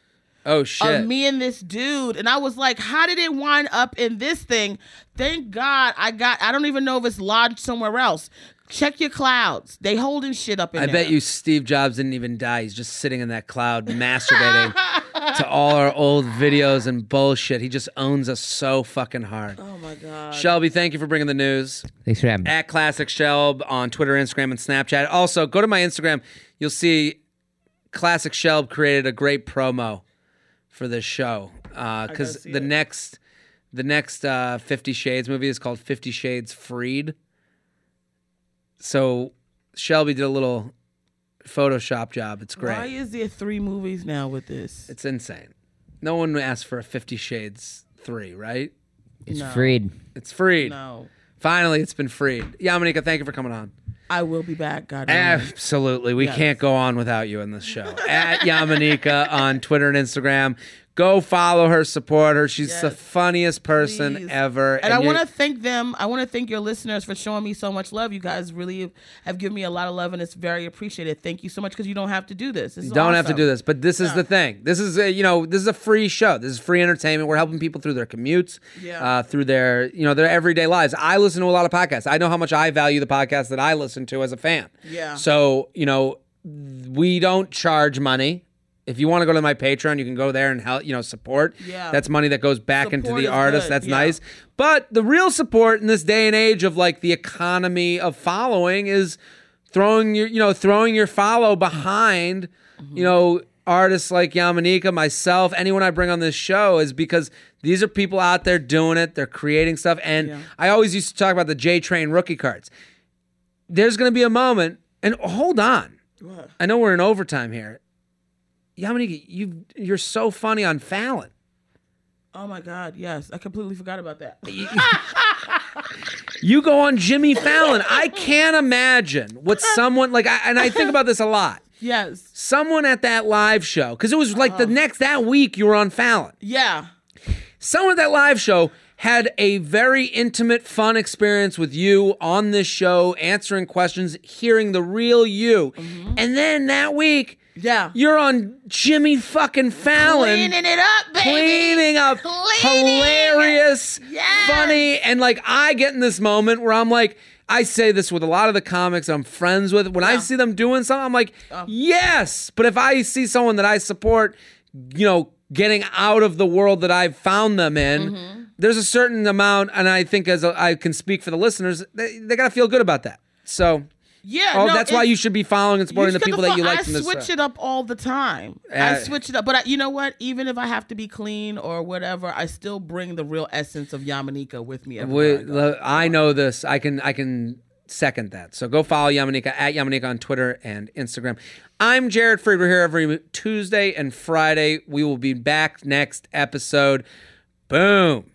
Oh, shit. of me and this dude, and I was like, "How did it wind up in this thing?" Thank God I got. I don't even know if it's lodged somewhere else. Check your clouds. They holding shit up in I there. bet you Steve Jobs didn't even die. He's just sitting in that cloud masturbating to all our old videos and bullshit. He just owns us so fucking hard. Oh my god. Shelby, thank you for bringing the news. Thanks for having me. at Classic Shelb on Twitter, Instagram, and Snapchat. Also, go to my Instagram. You'll see Classic Shelb created a great promo for this show because see the it. next the next uh, Fifty Shades movie is called Fifty Shades Freed. So Shelby did a little Photoshop job. It's great. Why is there three movies now with this? It's insane. No one asked for a Fifty Shades three, right? It's No. freed. It's freed. No. Finally, it's been freed. Yamaneika, thank you for coming on. I will be back. God. Absolutely. We Yes. can't go on without you in this show. At Yamaneika on Twitter and Instagram. Go follow her, support her. She's the funniest person Please. ever. And, I want to thank them. I want to thank your listeners for showing me so much love. You guys really have given me a lot of love, and it's very appreciated. Thank you so much because you don't have to do this. this You don't have to do this, but this is the thing. This is a, you know this is a free show. This is free entertainment. We're helping people through their commutes, Yeah. uh, through their you know their everyday lives. I listen to a lot of podcasts. I know how much I value the podcasts that I listen to as a fan. Yeah. So you know we don't charge money. If you want to go to my Patreon, you can go there and help you know support. Yeah. That's money that goes back into the artist. good, That's yeah. nice. But the real support in this day and age of like the economy of following is throwing your you know throwing your follow behind you know artists like Yamaneika, myself, anyone I bring on this show is because these are people out there doing it. They're creating stuff, and Yeah. I always used to talk about the J Train rookie cards. There's going to be a moment, and hold on. What? I know we're in overtime here. Yamaneika, you you're so funny on Fallon. Oh my God! Yes, I completely forgot about that. You go on Jimmy Fallon. I can't imagine what someone like, I, and I think about this a lot. Yes. Someone at that live show, because it was like Uh-huh. the next that week you were on Fallon. Yeah. Someone at that live show had a very intimate, fun experience with you on this show, answering questions, hearing the real you, Mm-hmm. and then that week Yeah. you're on Jimmy fucking Fallon. Cleaning it up, baby. cleaning up Cleaning. hilarious, Yes. funny, and like I get in this moment where I'm like, I say this with a lot of the comics I'm friends with. When I see them doing something, I'm like, yes. But if I see someone that I support, you know, getting out of the world that I've found them in, Mm-hmm. there's a certain amount, and I think as a, I can speak for the listeners, they, they gotta feel good about that. So Yeah. oh, no, that's why you should be following and supporting the people that you like I from this. switch it up all the time. Uh, I switch it up, but I, you know what? Even if I have to be clean or whatever, I still bring the real essence of Yamaneika with me. everywhere I We, I know this. I can I can second that. So go follow Yamaneika at Yamaneika on Twitter and Instagram. I'm Jared Freid. We're here every Tuesday and Friday. We will be back next episode. Boom.